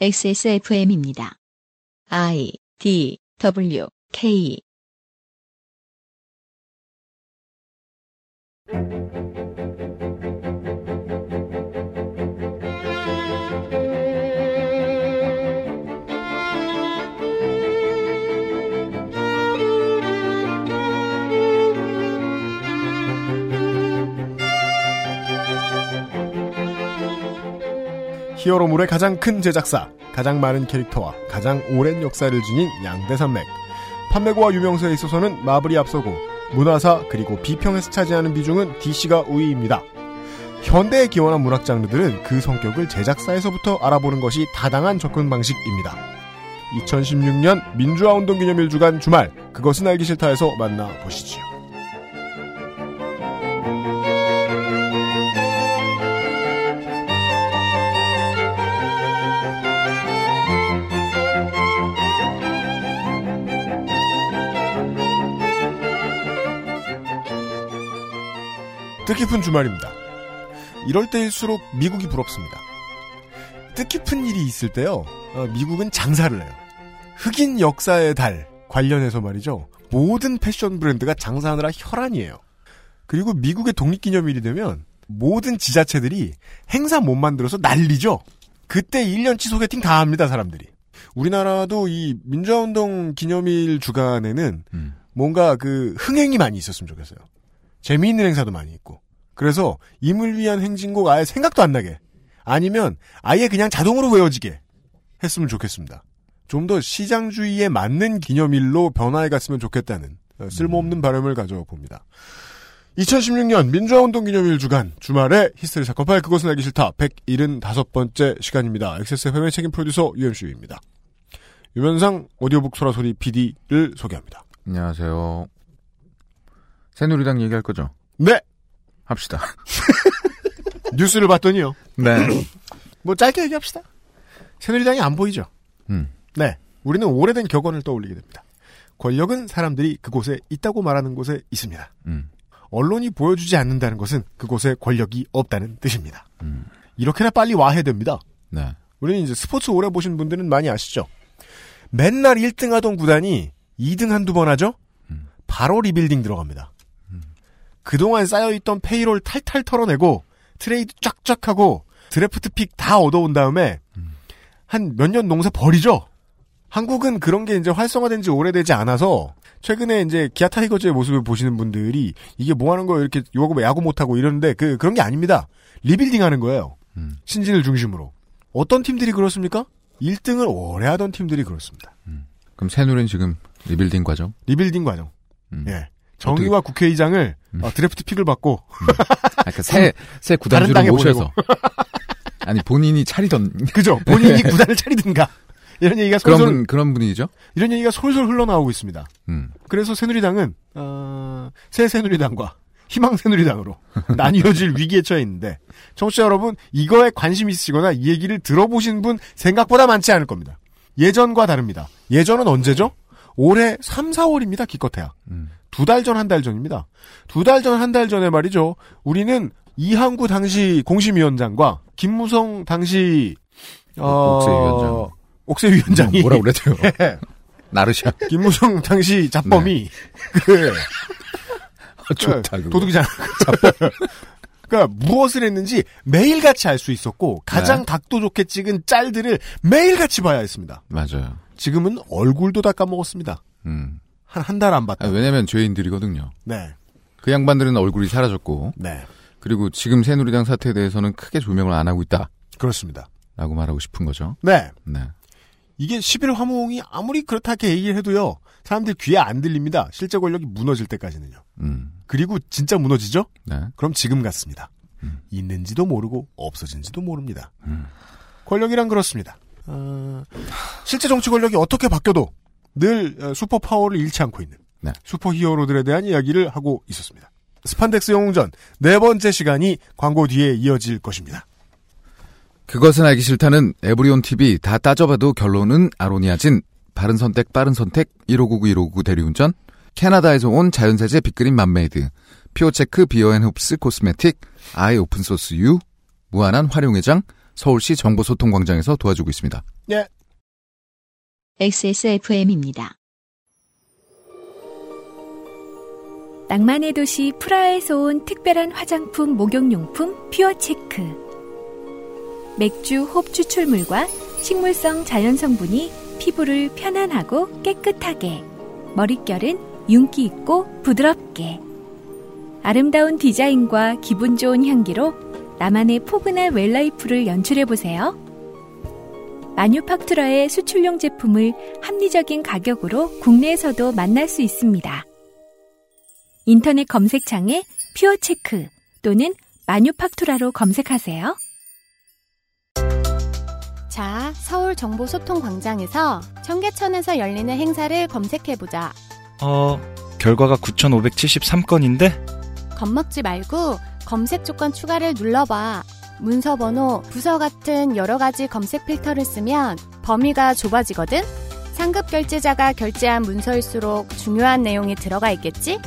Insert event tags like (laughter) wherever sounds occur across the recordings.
XSFM입니다. I D W K 히어로물의 가장 큰 제작사, 가장 많은 캐릭터와 가장 오랜 역사를 지닌 양대 산맥. 판매고와 유명세에 있어서는 마블이 앞서고 문화사 그리고 비평에서 차지하는 비중은 DC가 우위입니다. 현대에 기원한 문학 장르들은 그 성격을 제작사에서부터 알아보는 것이 타당한 접근 방식입니다. 2016년 민주화 운동 기념일 주간 주말 그것은 알기 싫다에서 만나보시지요. 뜻깊은 주말입니다. 이럴 때일수록 미국이 부럽습니다. 뜻깊은 일이 있을 때요, 어, 미국은 장사를 해요. 흑인 역사의 달 관련해서 말이죠. 모든 패션 브랜드가 장사하느라 혈안이에요. 그리고 미국의 독립기념일이 되면 모든 지자체들이 행사 못 만들어서 난리죠. 그때 1년치 소개팅 다 합니다, 사람들이. 우리나라도 이 민주화운동 기념일 주간에는 음. 뭔가 그 흥행이 많이 있었으면 좋겠어요. 재미있는 행사도 많이 있고. 그래서 임을 위한 행진곡 아예 생각도 안 나게. 아니면 아예 그냥 자동으로 외워지게 했으면 좋겠습니다. 좀 더 시장주의에 맞는 기념일로 변화해 갔으면 좋겠다는 어, 쓸모없는 바람을 가져봅니다. 2016년 민주화운동 기념일 주간 주말에 히스테리 사건 파일 그것은 알기 싫다 175번째 시간입니다. XSFM의 책임 프로듀서 UMC입니다. 유면상 오디오북 소라소리 PD를 소개합니다. 안녕하세요. 새누리당 얘기할 거죠? 네! 합시다. (laughs) 뉴스를 봤더니요. 네. 뭐 짧게 얘기합시다. 새누리당이 안 보이죠? 음. 네. 우리는 오래된 격언을 떠올리게 됩니다. 권력은 사람들이 그곳에 있다고 말하는 곳에 있습니다. 음. 언론이 보여주지 않는다는 것은 그곳에 권력이 없다는 뜻입니다. 음. 이렇게나 빨리 와야 됩니다. 네. 우리는 이제 스포츠 오래 보신 분들은 많이 아시죠? 맨날 1등 하던 구단이 2등 한두 번 하죠? 음. 바로 리빌딩 들어갑니다. 그동안 쌓여있던 payroll 탈탈 털어내고 트레이드 쫙쫙 하고 드래프트 pick 다 얻어온 다음에 한 몇 년 농사 버리죠? 한국은 그런 게 이제 활성화된 지 오래되지 않아서 최근에 이제 기아 타이거즈의 모습을 보시는 분들이 이게 뭐 하는 거예요? 이렇게 요거 야구 못 하고 이러는데 그, 그런 게 아닙니다. 리빌딩 하는 거예요. 음. 신진을 중심으로. 어떤 팀들이 그렇습니까? 1등을 오래 하던 팀들이 그렇습니다. 그럼 새누리는 지금 리빌딩 과정? 리빌딩 과정. 음. 예. 정의화 국회의장을 음. 어, 드래프트 pick을 받고 아, 그러니까 새, (laughs) 새 땅에 모셔서. (laughs) 아니, 본인이 차리던. 그죠? 본인이 구단을 차리든가 이런 얘기가 그런 솔솔 분, 그런 분위기죠? 이런 얘기가 솔솔 흘러나오고 있습니다. 음. 그래서 새누리당은 어, 새 새누리당과 희망 새누리당으로 (laughs) 나뉘어질 위기에 처해 있는데 청취자 여러분 이거에 관심 있으시거나 이 얘기를 들어보신 분 생각보다 많지 않을 겁니다. 예전과 다릅니다. 예전은 언제죠? 올해 3, 4월입니다. 기껏해야. 음. 두 달 전, 한 달 전입니다. 두 달 전, 한 달 전에 말이죠. 우리는 이항구 당시 공심위원장과 김무성 당시 어, 옥세위원장. 옥세위원장이 뭐라 그래야 돼요? (laughs) 예. 나르샤. 김무성 당시 잡범이 (laughs) 그 좋다, 그거. 도둑이잖아. (laughs) 그러니까 무엇을 했는지 매일같이 알 수 있었고 가장 네. 각도 좋게 찍은 짤들을 매일같이 봐야 했습니다. 맞아요. 지금은 얼굴도 다 까먹었습니다. 음. 한 한 달 안 봤다. 아, 왜냐면 죄인들이거든요. 네, 그 양반들은 얼굴이 사라졌고, 네, 그리고 지금 새누리당 사태에 대해서는 크게 조명을 안 하고 있다. 그렇습니다. 라고 말하고 싶은 거죠. 네, 네. 이게 11 화몽이 아무리 그렇다게 얘기를 해도요, 사람들 귀에 안 들립니다. 실제 권력이 무너질 때까지는요. 음. 그리고 진짜 무너지죠? 네. 그럼 지금 같습니다. 음. 있는지도 모르고 없어진지도 모릅니다. 음. 권력이란 그렇습니다. 어, 실제 정치 권력이 어떻게 바뀌어도 늘 어, super power를 잃지 않고 있는 네. superhero들에 대한 이야기를 하고 있었습니다. 스판덱스 영웅전 네 번째 시간이 광고 뒤에 이어질 것입니다. 그것은 알기 싫다는 에브리온 TV 다 따져봐도 결론은 아로니아진 바른 선택 빠른 선택 1599 1599 대리운전 캐나다에서 온 자연세제 빅그린 맘메이드 피오체크 비어앤흡스 코스메틱 아이 오픈소스 유 무한한 활용회장 서울시 정보소통광장에서 도와주고 있습니다. 예. XSFM입니다. 낭만의 도시 프라하에서 온 특별한 화장품 목욕용품 퓨어체크. 맥주 홉 추출물과 식물성 자연 성분이 피부를 편안하고 깨끗하게, 머릿결은 윤기 있고 부드럽게. 아름다운 디자인과 기분 좋은 향기로 나만의 포근한 웰라이프를 연출해 보세요. 마뉴팍투라의 수출용 제품을 합리적인 가격으로 국내에서도 만날 수 있습니다. 인터넷 검색창에 퓨어체크 또는 마뉴팍투라로 검색하세요. 자, 서울 정보소통광장에서 청계천에서 열리는 행사를 검색해보자. 어, 결과가 9,573건인데? 겁먹지 말고 검색 조건 추가를 눌러봐. 문서 번호, 부서 같은 여러 가지 검색 필터를 쓰면 범위가 좁아지거든? 상급 결제자가 결제한 문서일수록 중요한 내용이 들어가 있겠지?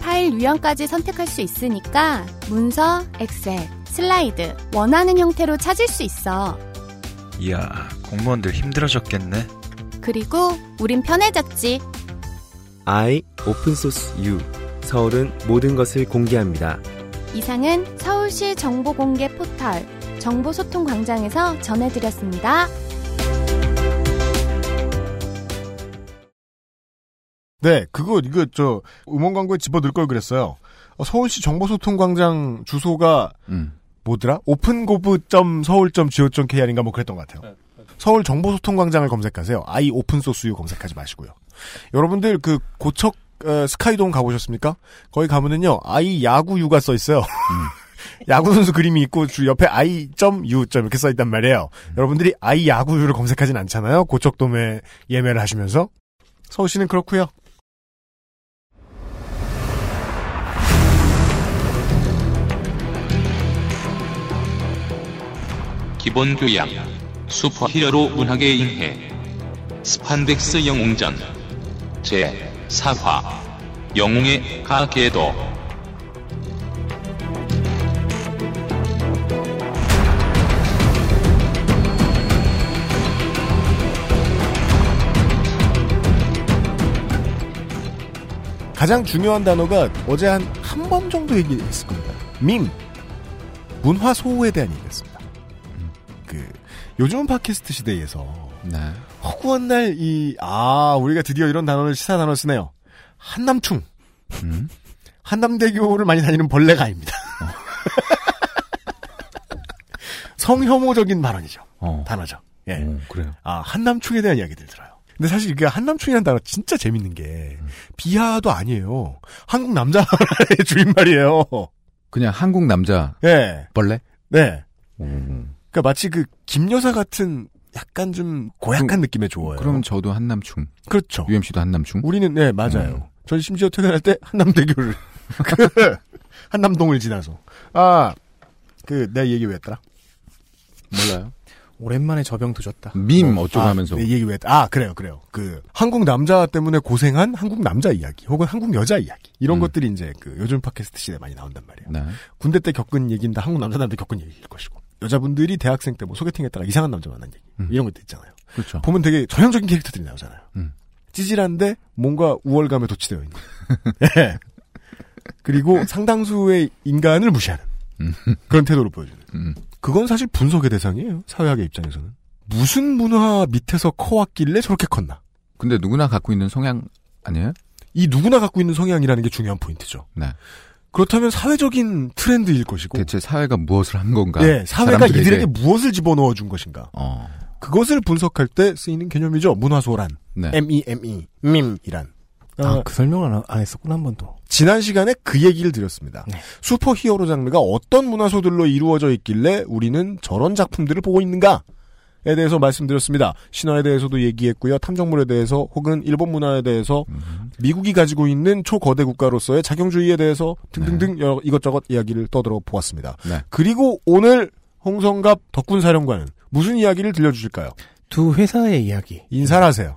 파일 유형까지 선택할 수 있으니까 문서, 엑셀, 슬라이드, 원하는 형태로 찾을 수 있어. 이야, 공무원들 힘들어졌겠네. 그리고 우린 편해졌지. I 오픈소스 U 서울은 모든 것을 공개합니다. 이상은 서울시 정보공개 포털 정보소통광장에서 전해드렸습니다. 네, 그거 이거 저 음원 광고에 집어 넣을 걸 그랬어요. 어, 서울시 정보소통광장 주소가 음. 뭐더라? opengov.서울.go.kr인가 뭐 그랬던 것 같아요. 서울 정보소통광장을 검색하세요. 아이 오픈소스 유 검색하지 마시고요. 여러분들 그 고척 어, 스카이돔 가보셨습니까? 거기 가면은요 아이 야구 유가 써 있어요. (laughs) 야구 선수 그림이 있고 주 옆에 아이 점유점 이렇게 써 있단 말이에요. 여러분들이 아이 야구 유를 검색하진 않잖아요. 고척돔에 예매를 하시면서 서울시는 그렇고요. 기본 교양, 슈퍼히어로 문학의 인해, 스판덱스 영웅전, 제 4화, 영웅의 가계도, 가장 중요한 단어가 어제 한 한 번 정도 얘기했을 겁니다. 밈. 문화 소호에 대한 얘기였습니다. 그 요즘 팟캐스트 시대에서 네. 허구한 날 이 아 우리가 드디어 이런 단어를 시사 단어 쓰네요. 한남충. 음. 한남대교를 많이 다니는 벌레가 아닙니다. (laughs) 성혐오적인 발언이죠. 어. 단어죠. 예. 어, 그래요. 아, 한남충에 대한 이야기들 들어요. 근데 사실 이게 한남충이라는 단어 진짜 재밌는 게 비하도 아니에요. 한국 남자의 (laughs) 줄임말이에요. 그냥 한국 남자 예. 벌레? 네. 음. 그러니까 마치 그 김여사 같은 약간 좀 고약한 느낌의 조어예요. 그럼 저도 한남충. 그렇죠. UMC도 한남충. 우리는 네 맞아요. 음. 전 심지어 퇴근할 때 한남대교를 (laughs) 그 한남동을 지나서 아 그 내 얘기 왜 했더라? 몰라요. 오랜만에 저병 드셨다. 밈 어쩌고 아, 하면서. 네, 얘기 왜 했- 아 그래요 그래요 그 한국 남자 때문에 고생한 한국 남자 이야기 혹은 한국 여자 이야기 이런 음. 것들이 이제 그 요즘 팟캐스트 시대에 많이 나온단 말이에요. 네. 군대 때 겪은 얘기는 다 한국 남자들한테 겪은 얘기일 것이고 여자분들이 대학생 때 뭐 소개팅했다가 이상한 남자 만난 얘기 음. 이런 것도 있잖아요. 그렇죠. 보면 되게 전형적인 캐릭터들이 나오잖아요. 음. 찌질한데 뭔가 우월감에 도취되어 있는. (laughs) 예. 그리고 상당수의 인간을 무시하는 음. 그런 태도를 보여주는. 음. 그건 사실 분석의 대상이에요. 사회학의 입장에서는. 무슨 문화 밑에서 커왔길래 저렇게 컸나. 근데 누구나 갖고 있는 성향 아니에요? 이 누구나 갖고 있는 성향이라는 게 중요한 포인트죠. 네. 그렇다면 사회적인 트렌드일 것이고. 대체 사회가 무엇을 한 건가? 예, 사회가 사람들에게. 이들에게 무엇을 집어넣어 준 것인가. 어. 그것을 분석할 때 쓰이는 개념이죠. 문화소란. 네. M-E-M-E. 밈이란. 어, 아, 그 설명을 안, 안 했었구나, 한 번도. 지난 시간에 그 얘기를 드렸습니다. 네. 슈퍼 히어로 장르가 어떤 문화소들로 이루어져 있길래 우리는 저런 작품들을 보고 있는가에 대해서 말씀드렸습니다. 신화에 대해서도 얘기했고요. 탐정물에 대해서 혹은 일본 문화에 대해서 음. 미국이 가지고 있는 초거대 국가로서의 자경주의에 대해서 등등등 여러 이것저것 이야기를 떠들어 보았습니다. 네. 그리고 오늘 홍성갑 덕군 사령관은 무슨 이야기를 들려주실까요? 두 회사의 이야기. 인사를 하세요.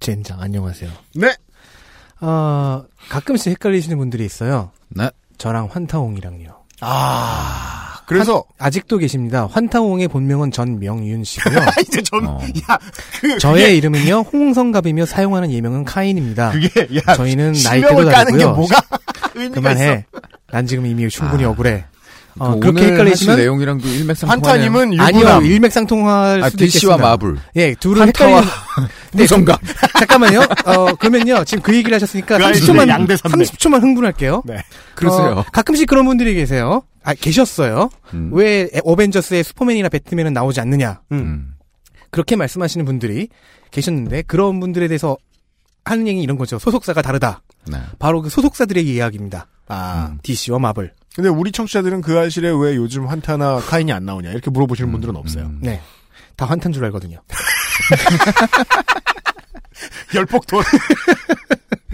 젠장, 안녕하세요. 네. 아, 가끔씩 헷갈리시는 분들이 있어요. 네. 저랑 환타홍이랑요. 아 그래서 아직도 계십니다. 환타홍의 본명은 전명윤 씨고요. (laughs) 이제 전, 어. 야, 그, 저의 이름은요 홍성갑이며 사용하는 예명은 카인입니다. 그게, 그게, 야, 저희는 실명을 나이대도 까는 게 다르고요. 뭐가 (laughs) 의미가 그만해. 난 지금 이미 충분히 아. 억울해. 어, 그 그렇게 오늘 헷갈리시면 내용이랑도 일맥상통하네요. 환타님은 아니요. 일맥상통할 아, 수도 DC와 있겠습니다. 마블. 예, 둘은 환타와 헷갈리는 (laughs) 네, 무성감. 잠깐만요. 어, 그러면요. 지금 그 얘기를 하셨으니까 그 아이들의 30초만 양대 산맥. 30초만 흥분할게요. 네. 그러세요. 어, 가끔씩 그런 분들이 계세요. 아, 계셨어요. 음. 왜 어벤져스의 슈퍼맨이나 배트맨은 나오지 않느냐. 음. 그렇게 말씀하시는 분들이 계셨는데 그런 분들에 대해서 하는 얘기 이런 거죠. 소속사가 다르다. 네. 바로 그 소속사들의 이야기입니다. 아. 음. DC와 마블. 근데 우리 청취자들은 그 아실에 왜 요즘 환타나 카인이 안 나오냐 이렇게 물어보시는 분들은 없어요. 음. 네. 다 환탄 줄 알거든요. (laughs) 열폭돈.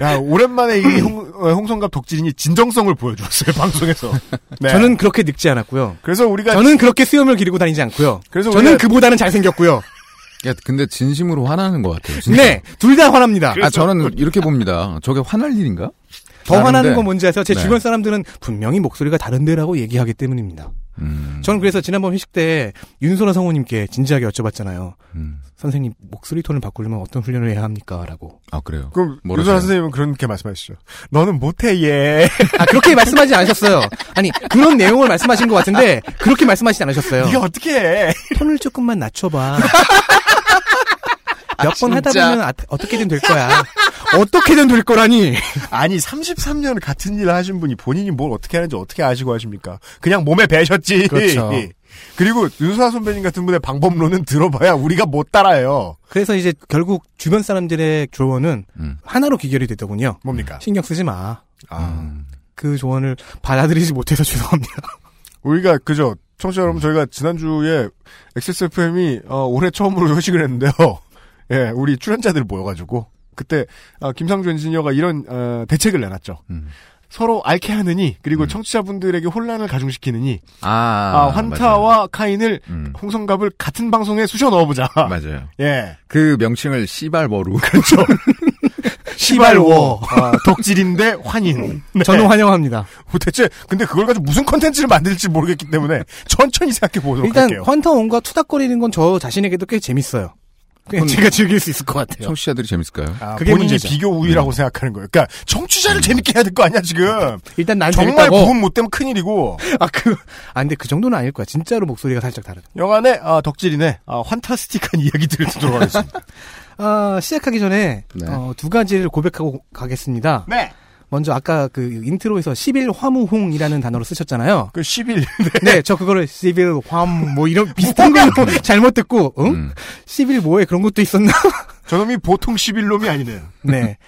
야 오랜만에 이 홍, 어, 홍성갑 덕질인이 진정성을 보여주었어요 방송에서. (laughs) 네. 저는 그렇게 늙지 않았고요. 그래서 우리가 저는 그렇게 수염을 기르고 다니지 않고요. 그래서 저는 우리가- 그보다는 잘생겼고요. 야, 근데 진심으로 화나는 것 같아요. 진짜. 네, 둘 다 화납니다. 아, 저는 이렇게 봅니다. 저게 화날 일인가? 더 다른데. 화나는 건 뭔지 아세요? 제 네. 주변 사람들은 분명히 목소리가 다른데라고 얘기하기 때문입니다. 음. 저는 그래서 지난번 회식 때 윤소라 성우님께 진지하게 여쭤봤잖아요. 음. 선생님 목소리 톤을 바꾸려면 어떤 훈련을 해야 합니까? 라고. 아, 그래요. 그럼 뭐라세요? 유선아 선생님은 그렇게 말씀하시죠. 너는 못해 얘. (laughs) 아 그렇게 말씀하지 않으셨어요. 아니 그런 내용을 말씀하신 것 같은데 그렇게 말씀하시지 않으셨어요. 네가 어떻게 해? 톤을 조금만 낮춰봐. (laughs) 몇번 하다. 보면 아- 어떻게든 될 거야. 어떻게든 될 거라니. (laughs) 아니 33년 같은 일을 하신 분이 본인이 뭘 어떻게 하는지 어떻게 아시고 하십니까? 그냥 몸에 배셨지. 그렇죠. (laughs) 그리고 윤수아 선배님 같은 분의 방법론은 들어봐야 우리가 못 따라요. 그래서 이제 결국 주변 사람들의 조언은 음. 하나로 귀결이 됐더군요. 뭡니까? 신경 쓰지 마. 아, 음. 그 조언을 받아들이지 못해서 (laughs) 죄송합니다. 우리가 그죠. 청취자 여러분 저희가 지난주에 XSFM이 어, 올해 처음으로 회식을 했는데요. 예, 우리 출연자들 모여가지고 그때 아, 김상조 엔지니어가 이런 어, 대책을 내놨죠. 음. 서로 앓게 하느니 그리고 음. 청취자분들에게 혼란을 가중시키느니 아, 아, 환타와 카인을 음. 홍성갑을 같은 방송에 쑤셔 넣어보자. 맞아요. (laughs) 예. 그 명칭을 씨발버루. 그렇죠. (laughs) 시발워. 아, 덕질인데 환인. 네. 저는 환영합니다. 대체 근데 그걸 가지고 무슨 컨텐츠를 만들지 모르겠기 때문에 천천히 생각해 보도록 일단 할게요. 환타 원과 투닥거리는 건 저 자신에게도 꽤 재밌어요. 그냥 제가 즐길 수 있을 것 같아요. 청취자들이 재밌을까요? 아, 그게 본인이 문제죠. 비교 우위라고 생각하는 거예요. 그러니까 청취자를 재밌게 해야 될 거 아니야 지금. 일단 난 정말 재밌다고. 부분 못 되면 큰 일이고. 아, 그, 아, 근데 그 정도는 아닐 거야. 진짜로 목소리가 살짝 다르다. 영안의 아, 덕질인의 아, 환타스틱한 (laughs) 이야기들을 듣도록 하겠습니다. 아, 시작하기 전에, 네. 어, 두 가지를 고백하고 가겠습니다. 네. 먼저 아까 그 intro에서 11 화무홍이라는 단어를 쓰셨잖아요. 그 10일. (laughs) 네, 저 그거를 11 화무, 뭐 이런 비슷한 걸로 (laughs) 잘못 듣고, 응? 음. 11 뭐에 그런 것도 있었나? (laughs) 저놈이 보통 11놈이 아니네요. 네.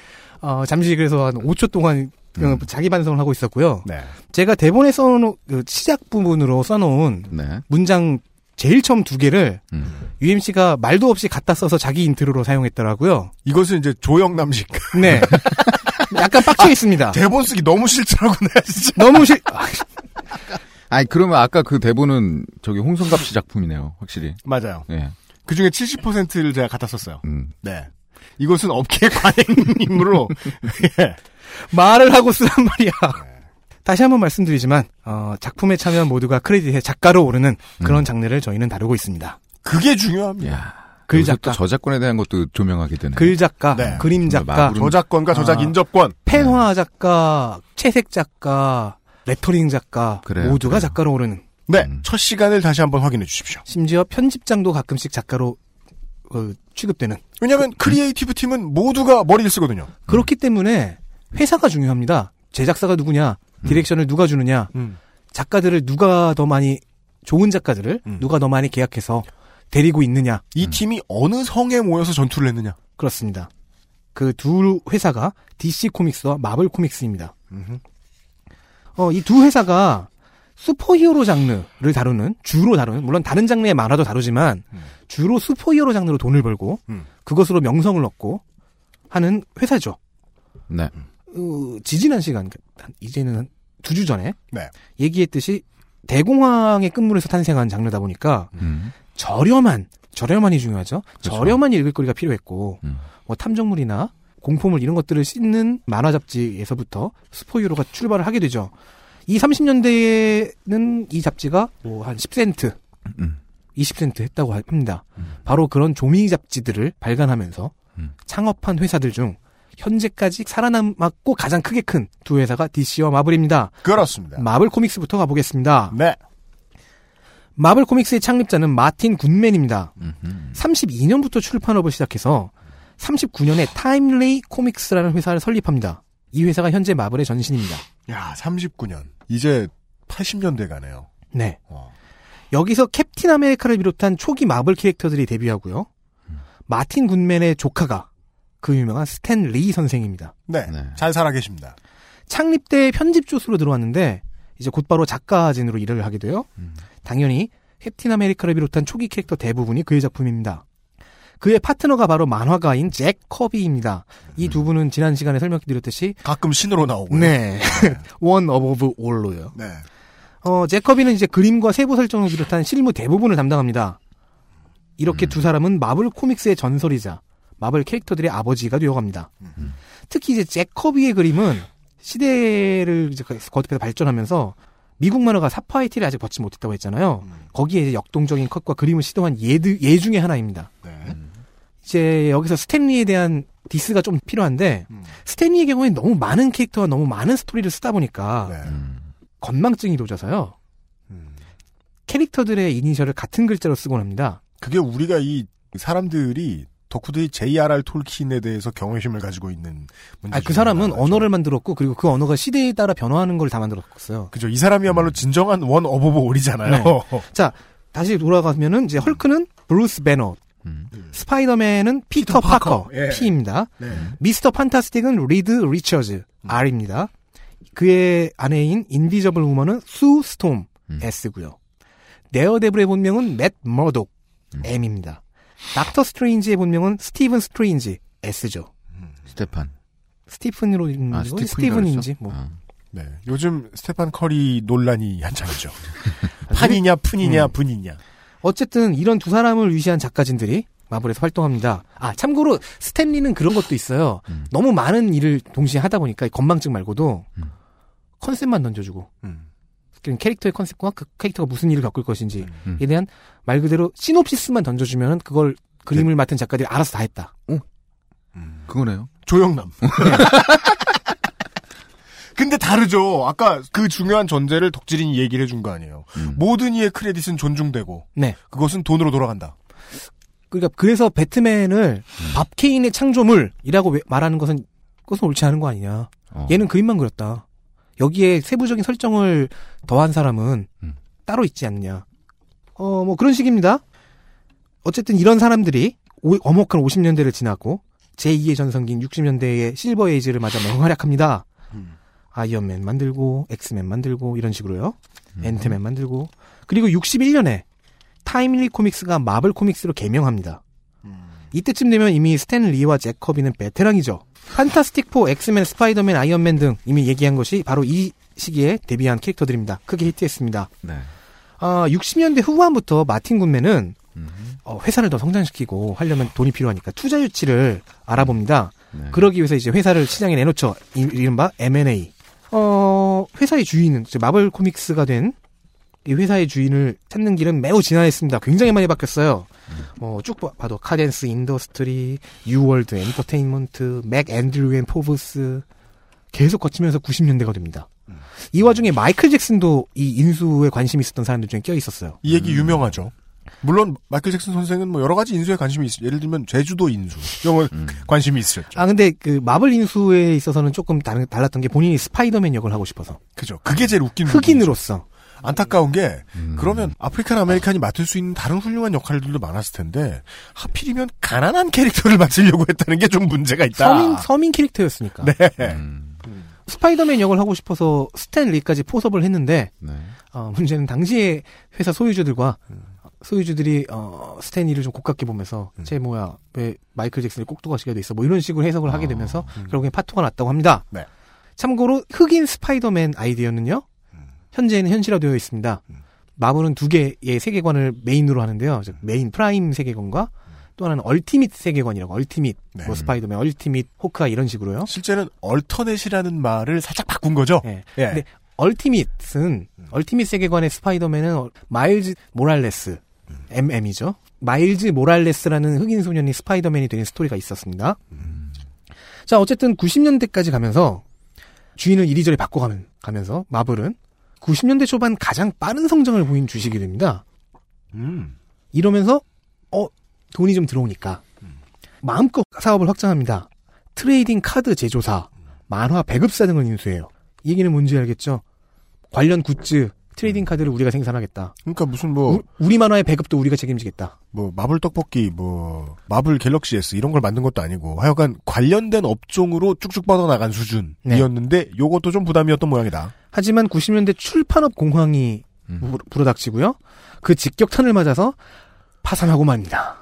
어, 잠시 그래서 한 5초 동안 그 자기 반성을 하고 있었고요. 네. 제가 대본에 써놓은, 그 시작 부분으로 써놓은 네. 문장 제일 처음 두 개를 음. UMC가 말도 없이 갖다 써서 자기 intro로 사용했더라고요. 이것은 이제 조영남식. 네. 약간 빡쳐 있습니다. 대본 쓰기 너무 싫더라고, 내가 진짜. 너무 싫, (laughs) 아니, 그러면 아까 그 대본은 저기 홍성갑 씨 작품이네요. 확실히. 맞아요. 예. 그 중에 70%를 제가 갖다 썼어요. 음. 네. 이것은 업계 (laughs) 관행이므로, 예. 말을 하고 쓰란 말이야. 다시 한번 말씀드리지만, 어, 작품에 참여한 모두가 크레딧의 작가로 오르는 그런 장르를 저희는 다루고 있습니다. 그게 중요합니다. 야. 글도 작가. 저작권에 대한 것도 조명하게 되네. 글 작가, 네. 그림 작가, 저작권과 저작 아. 인접권. 펜화 작가, 채색 작가, 레터링 작가 그래요, 모두가 그래요. 작가로 오르는 네. 음. 첫 시간을 다시 한번 확인해 주십시오. 심지어 편집장도 가끔씩 작가로 어, 취급되는 왜냐하면 creative 팀은 모두가 머리를 쓰거든요. 그렇기 때문에 회사가 중요합니다. 제작사가 누구냐, direction을 누가 주느냐, 음. 작가들을 누가 더 많이 좋은 작가들을 음. 누가 더 많이 계약해서 데리고 있느냐 이 팀이 어느 성에 모여서 전투를 했느냐. 그렇습니다. 그 두 회사가 DC 코믹스와 마블 코믹스입니다. 어, 이 두 회사가 슈퍼히어로 장르를 다루는 주로 다루는 물론 다른 장르의 만화도 다루지만 음. 주로 슈퍼히어로 장르로 돈을 벌고 음. 그것으로 명성을 얻고 하는 회사죠. 네. 어, 지지난 시간 한- 이제는 한두주 전에 네. 얘기했듯이 대공황의 끝물에서 탄생한 장르다 보니까 음. 저렴한 저렴한이 중요하죠. 그렇죠. 저렴한 읽을 거리가 필요했고 음. 뭐 탐정물이나 공포물 이런 것들을 씻는 만화 잡지에서부터 슈퍼히어로가 출발을 하게 되죠. 이 30년대에는 이 잡지가 뭐 한 10센트, 음. 20센트 했다고 합니다. 바로 그런 조미 잡지들을 발간하면서 음. 창업한 회사들 중 현재까지 살아남았고 가장 크게 큰 두 회사가 DC와 마블입니다. 그렇습니다. 마블 코믹스부터 가보겠습니다. 네. 마블 코믹스의 창립자는 마틴 굿맨입니다. 음흠. 32년부터 출판업을 시작해서 39년에 타임리 코믹스라는 회사를 설립합니다. 이 회사가 현재 마블의 전신입니다. 야, 39년. 이제 80년 돼 가네요. 네. 어. 여기서 캡틴 아메리카를 비롯한 초기 마블 캐릭터들이 데뷔하고요. 마틴 굿맨의 조카가 그 유명한 스탠 리 선생입니다. 네. 네. 잘 살아 계십니다. 창립 때 편집 조수로 들어왔는데 이제 곧바로 작가진으로 일을 하게 돼요. 음. 당연히 캡틴 아메리카를 비롯한 초기 캐릭터 대부분이 그의 작품입니다. 그의 파트너가 바로 만화가인 잭 커비입니다. 이 두 분은 지난 시간에 설명드렸듯이 가끔 신으로 나오고. 네. One Above All로요. 네. 어, 잭 커비는 이제 그림과 세부 설정을 비롯한 실무 대부분을 담당합니다. 이렇게 두 사람은 마블 코믹스의 전설이자 마블 캐릭터들의 아버지가 되어갑니다. 특히 이제 잭 커비의 그림은 시대를 이제 거듭해서 발전하면서 미국 만화가 삽화 티를 아직 벗지 못했다고 했잖아요. 거기에 이제 역동적인 컷과 그림을 시도한 예드, 예 중에 하나입니다. 네. 이제 여기서 스탠리에 대한 디스가 좀 필요한데 음. 스탠리의 경우에 너무 많은 캐릭터와 너무 많은 스토리를 쓰다 보니까 네. 음. 건망증이 도져서요. 음. 캐릭터들의 이니셜을 같은 글자로 쓰곤 합니다. 그게 우리가 이 사람들이 덕후들이 J.R.R. 톨킨에 대해서 경외심을 가지고 있는 문제. 아, 그 사람은 하나죠. 언어를 만들었고 그리고 그 언어가 시대에 따라 변화하는 걸 다 만들었어요. 그죠. 이 사람이야말로 진정한 One Above All이잖아요. 자, 다시 돌아가면은 이제 헐크는 브루스 배너, 음. 스파이더맨은 피터, 피터 파커, 파커, 예. P입니다. 네. 미스터 판타스틱은 리드 리처즈, R입니다. 그의 아내인 인비저블 우먼은 수 스톰, 음. S고요. 데어데블의 본명은 맷 머독, 음. M입니다. 닥터 스트레인지의 본명은 스티븐 스트레인지, S죠. 스테판. 스티븐으로 읽는 아, 거 스티븐인가 스티븐인지? 뭐. 아. 네. 요즘 스테판 커리 논란이 한창이죠. (laughs) 판이냐, 푼이냐, 음. 분이냐. 어쨌든 이런 두 사람을 위시한 작가진들이 마블에서 활동합니다. 아, 참고로 스탠리는 그런 것도 있어요. 음. 너무 많은 일을 동시에 하다 보니까 건망증 말고도 음. 컨셉만 던져주고 음. 캐릭터의 컨셉과 그 캐릭터가 무슨 일을 겪을 것인지에 음. 대한 말 그대로 시놉시스만 던져주면 그걸 그림을 맡은 작가들이 알아서 다 했다. 그거네요. 조영남. (laughs) (laughs) 근데 다르죠. 아까 그 중요한 전제를 덕질인이 얘기를 해준 거 아니에요. 음. 모든 이의 크레딧은 존중되고 네. 그것은 돈으로 돌아간다. 그러니까 그래서 배트맨을 음. 밥 케인의 창조물이라고 왜- 말하는 것은 그것은 옳지 않은 거 아니냐. 어. 얘는 그림만 그렸다. 여기에 세부적인 설정을 더한 사람은 음. 따로 있지 않느냐. 어, 뭐 그런 식입니다. 어쨌든 이런 사람들이 오- 엄혹한 50년대를 지나고 제2의 전성기인 60년대의 Silver Age를 맞아 맹활약합니다. 음. 아이언맨 만들고 엑스맨 만들고 이런 식으로요. 음. 앤트맨 만들고 그리고 61년에 타임리 코믹스가 마블 코믹스로 개명합니다. 이때쯤 되면 이미 스탠 리와 잭 커비는 베테랑이죠. 판타스틱 4, 엑스맨, 스파이더맨, 아이언맨 등 이미 얘기한 것이 바로 이 시기에 데뷔한 캐릭터들입니다. 크게 히트했습니다. 네. 아, 60년대 후반부터 마틴 굿맨은 음. 어, 회사를 더 성장시키고 하려면 돈이 필요하니까 투자 유치를 알아봅니다. 네. 그러기 위해서 이제 회사를 시장에 내놓죠. 이- 이른바 M&A. 어, 회사의 주인은 마블 코믹스가 된 이 회사의 주인을 찾는 길은 매우 지난했습니다. 굉장히 많이 바뀌었어요. 뭐 쭉 봐도 카덴스 인더스트리, 뉴월드 엔터테인먼트, 맥 앤드류 앤 포브스 계속 거치면서 90년대가 됩니다. 이 와중에 마이클 잭슨도 이 인수에 관심이 있었던 사람들 중에 껴 있었어요. 이 얘기 유명하죠. 물론 마이클 잭슨 선생은 뭐 여러 가지 인수에 관심이 있 예를 들면 제주도 인수 이런 거 음. 관심이 있으셨죠. 아 근데 그 마블 인수에 있어서는 조금 다른, 달랐던 게 본인이 스파이더맨 역을 하고 싶어서 그죠. 그게 제일 웃긴. 흑인으로서 안타까운 게 음. 그러면 African American이 맡을 수 있는 다른 훌륭한 역할들도 많았을 텐데 하필이면 가난한 캐릭터를 (laughs) 맡으려고 했다는 게 좀 문제가 있다. 서민 서민 캐릭터였으니까 네. 음. 스파이더맨 역을 하고 싶어서 스탠 리까지 포섭을 했는데 네. 어, 문제는 당시에 회사 소유주들과 소유주들이 어, 스탠 리를 좀 고깝게 보면서 쟤 뭐야 왜 마이클 잭슨이 꼭두각시가 돼 있어 뭐 이런 식으로 해석을 하게 되면서 결국엔 파토가 났다고 합니다. 네. 참고로 흑인 스파이더맨 아이디어는요 현재는 현실화되어 있습니다. 마블은 두 개의 세계관을 메인으로 하는데요. 즉, 메인 프라임 세계관과 또 하나는 ultimate 세계관이라고 ultimate 네. 뭐 스파이더맨 ultimate 호크아이 이런 식으로요. 실제는 alternate이라는 말을 살짝 바꾼 거죠. 예. 예. 근데 ultimate은 ultimate 세계관의 스파이더맨은 어, 마일즈 모랄레스 MM이죠. 마일즈 모랄레스라는 흑인 소년이 스파이더맨이 되는 스토리가 있었습니다. 자, 어쨌든 90년대까지 가면서 주인을 이리저리 바꿔가면서 마블은 90년대 초반 가장 빠른 성장을 보인 주식이 됩니다. 음. 이러면서 어 돈이 좀 들어오니까 마음껏 사업을 확장합니다. trading card 제조사, 만화 배급사 등을 인수해요. 이 얘기는 뭔지 알겠죠? 관련 굿즈, trading card를 우리가 생산하겠다. 그러니까 무슨 뭐 우, 우리 만화의 배급도 우리가 책임지겠다. 뭐 마블 떡볶이 뭐 마블 갤럭시 S 이런 걸 만든 것도 아니고 하여간 관련된 업종으로 쭉쭉 뻗어나간 수준이었는데 요것도 좀 부담이었던 모양이다. 하지만 90년대 출판업 공황이 부- 불어닥치고요. 그 직격탄을 맞아서 파산하고 맙니다.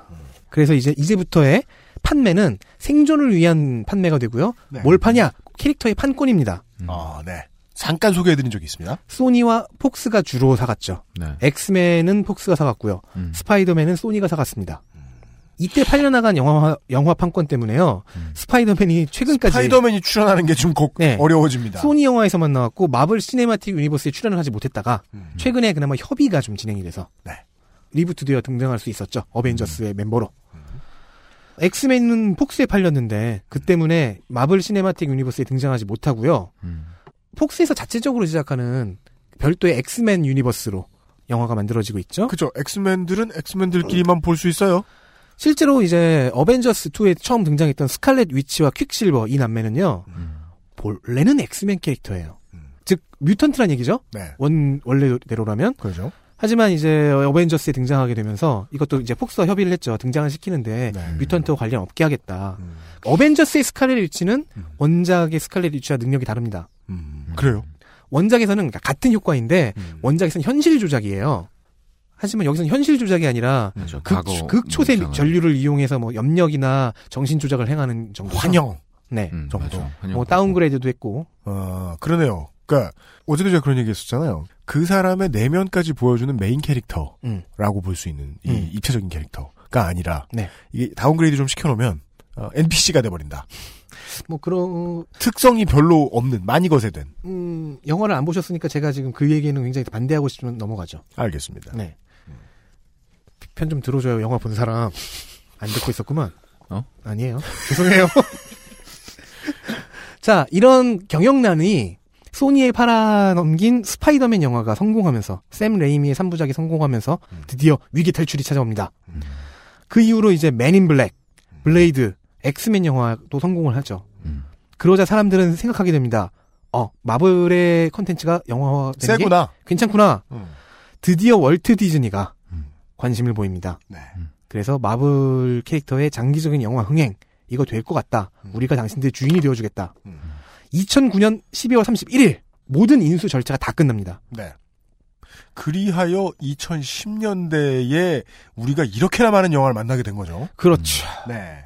그래서 이제 이제부터의 판매는 생존을 위한 판매가 되고요. 네. 뭘 파냐? 캐릭터의 판권입니다. 아, 네. 잠깐 소개해드린 적이 있습니다. 소니와 폭스가 주로 사갔죠. 네. 엑스맨은 폭스가 사갔고요. 음. 스파이더맨은 소니가 사갔습니다. 이때 팔려나간 영화, 영화 판권 때문에요. 스파이더맨이 최근까지 스파이더맨이 출연하는 게 좀 네. 어려워집니다. 소니 영화에서만 나왔고 마블 시네마틱 유니버스에 출연을 하지 못했다가 음. 최근에 그나마 협의가 좀 진행이 돼서 네. reboot 되어 등장할 수 있었죠. 어벤져스의 멤버로. 엑스맨은 폭스에 팔렸는데 그 때문에 마블 시네마틱 유니버스에 등장하지 못하고요. 음. 폭스에서 자체적으로 제작하는 별도의 엑스맨 유니버스로 영화가 만들어지고 있죠. 그죠. 엑스맨들은 엑스맨들끼리만 볼 수 있어요. 실제로 이제 어벤져스 2에 처음 등장했던 스칼렛 위치와 퀵실버 이 남매는요. 본래는 엑스맨 캐릭터예요. 즉 mutant란 얘기죠. 네. 원 원래대로라면 그렇죠. 하지만 이제 어벤져스에 등장하게 되면서 이것도 이제 폭스와 협의를 했죠. 등장을 시키는데 네. mutant와 관련 없게 하겠다. 음. 어벤져스의 스칼렛 위치는 음. 원작의 스칼렛 위치와 능력이 다릅니다. 음, 그래요. 원작에서는 그러니까 같은 효과인데 음. 원작에서는 현실 조작이에요. 하지만 여기서는 현실 조작이 아니라 그렇죠. 극, 영상을. 전류를 이용해서 뭐 염력이나 정신 조작을 행하는 정도. 환영. 네. 음, 정도. 맞아. 환영 뭐 downgrade도 했고. 어, 그러네요. 그니까, 어제도 제가 그런 얘기 했었잖아요. 그 사람의 내면까지 보여주는 메인 캐릭터라고 음. 볼수 있는 이 음. 입체적인 캐릭터가 아니라, 네. 이게 downgrade 좀 시켜놓으면, 어, NPC가 돼버린다. 뭐 그런 특성이 별로 없는, 많이 거세된. 음, 영화를 안 보셨으니까 제가 지금 그 얘기는 굉장히 반대하고 싶으면 넘어가죠. 알겠습니다. 네. 편 좀 들어줘요. 영화 본 사람. 안 듣고 있었구만. 어? 아니에요. 죄송해요. (laughs) 자, 이런 경영난이 소니에 팔아넘긴 스파이더맨 영화가 성공하면서 샘 레이미의 3부작이 성공하면서 드디어 위기 탈출이 찾아옵니다. 그 이후로 이제 맨인 블랙, 블레이드, 엑스맨 영화도 성공을 하죠. 음. 그러자 사람들은 생각하게 됩니다. 어, 마블의 컨텐츠가 영화화 되는 게 세구나. 괜찮구나. 음. 드디어 월트 디즈니가 음. 관심을 보입니다. 네. 그래서 마블 캐릭터의 장기적인 영화 흥행 이거 될 것 같다. 우리가 당신들의 주인이 되어주겠다. 음. 2009년 12월 31일 모든 인수 절차가 다 끝납니다. 네. 그리하여 2010년대에 우리가 이렇게나 많은 영화를 만나게 된 거죠. 그렇죠. 네.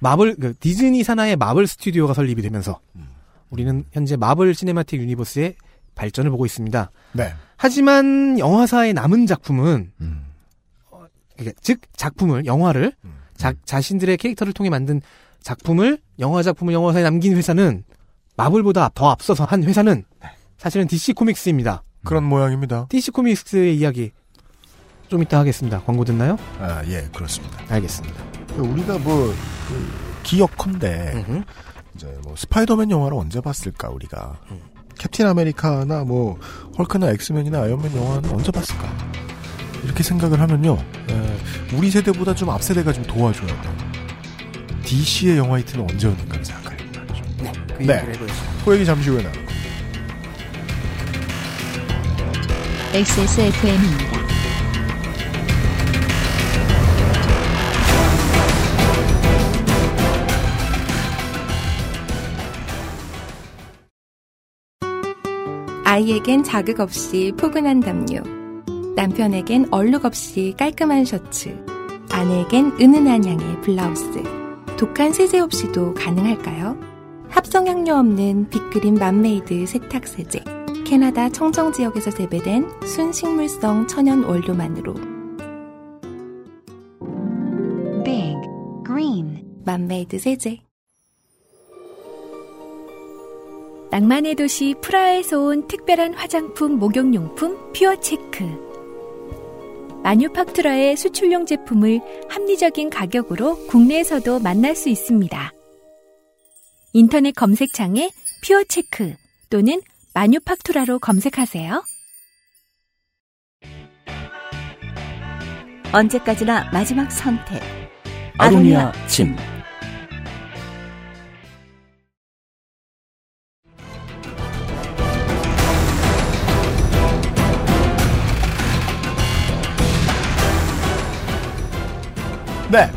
마블 그 디즈니 산하의 마블 스튜디오가 설립이 되면서 음. 우리는 현재 마블 시네마틱 유니버스의 발전을 보고 있습니다. 네. 하지만 영화사의 남은 작품은 음. 그러니까 즉 작품을 영화를 음. 자, 자신들의 캐릭터를 통해 만든 작품을 영화 작품을 영화사에 남긴 회사는 마블보다 더 앞서서 한 회사는 사실은 DC 코믹스입니다. 그런 모양입니다. DC 코믹스의 이야기 좀 이따 하겠습니다. 광고 듣나요? 아, 예, 그렇습니다. 알겠습니다. 우리가 뭐, 그 기억컨대. 이제 뭐, 스파이더맨 영화를 언제 봤을까, 우리가. 음. 캡틴 아메리카나 뭐, 헐크나 엑스맨이나 아이언맨 영화는 언제 봤을까. 이렇게 생각을 하면요, 에, 우리 세대보다 좀 앞세대가 좀 도와줘야 돼. DC의 영화 히트는 언제였는가 생각하려고 말이죠. 네, 그 네. 얘기를 해보죠. 그 얘기 잠시 후에 나누고. XSFM입니다. 아이에겐 자극 없이 포근한 담요. 남편에겐 얼룩 없이 깔끔한 셔츠. 아내에겐 은은한 향의 블라우스. 독한 세제 없이도 가능할까요? 합성 향료 없는 빅그린 맘메이드 세탁 세제. 캐나다 청정 지역에서 재배된 순식물성 천연 원료만으로 Big Green 맘메이드 세제. 낭만의 도시 프라하에서 온 특별한 화장품 목욕용품 퓨어체크. 마뉴팍투라의 수출용 제품을 합리적인 가격으로 국내에서도 만날 수 있습니다. 인터넷 검색창에 퓨어체크 또는 마뉴팍투라로 검색하세요. 언제까지나 마지막 선택. 아로니아 침. 네.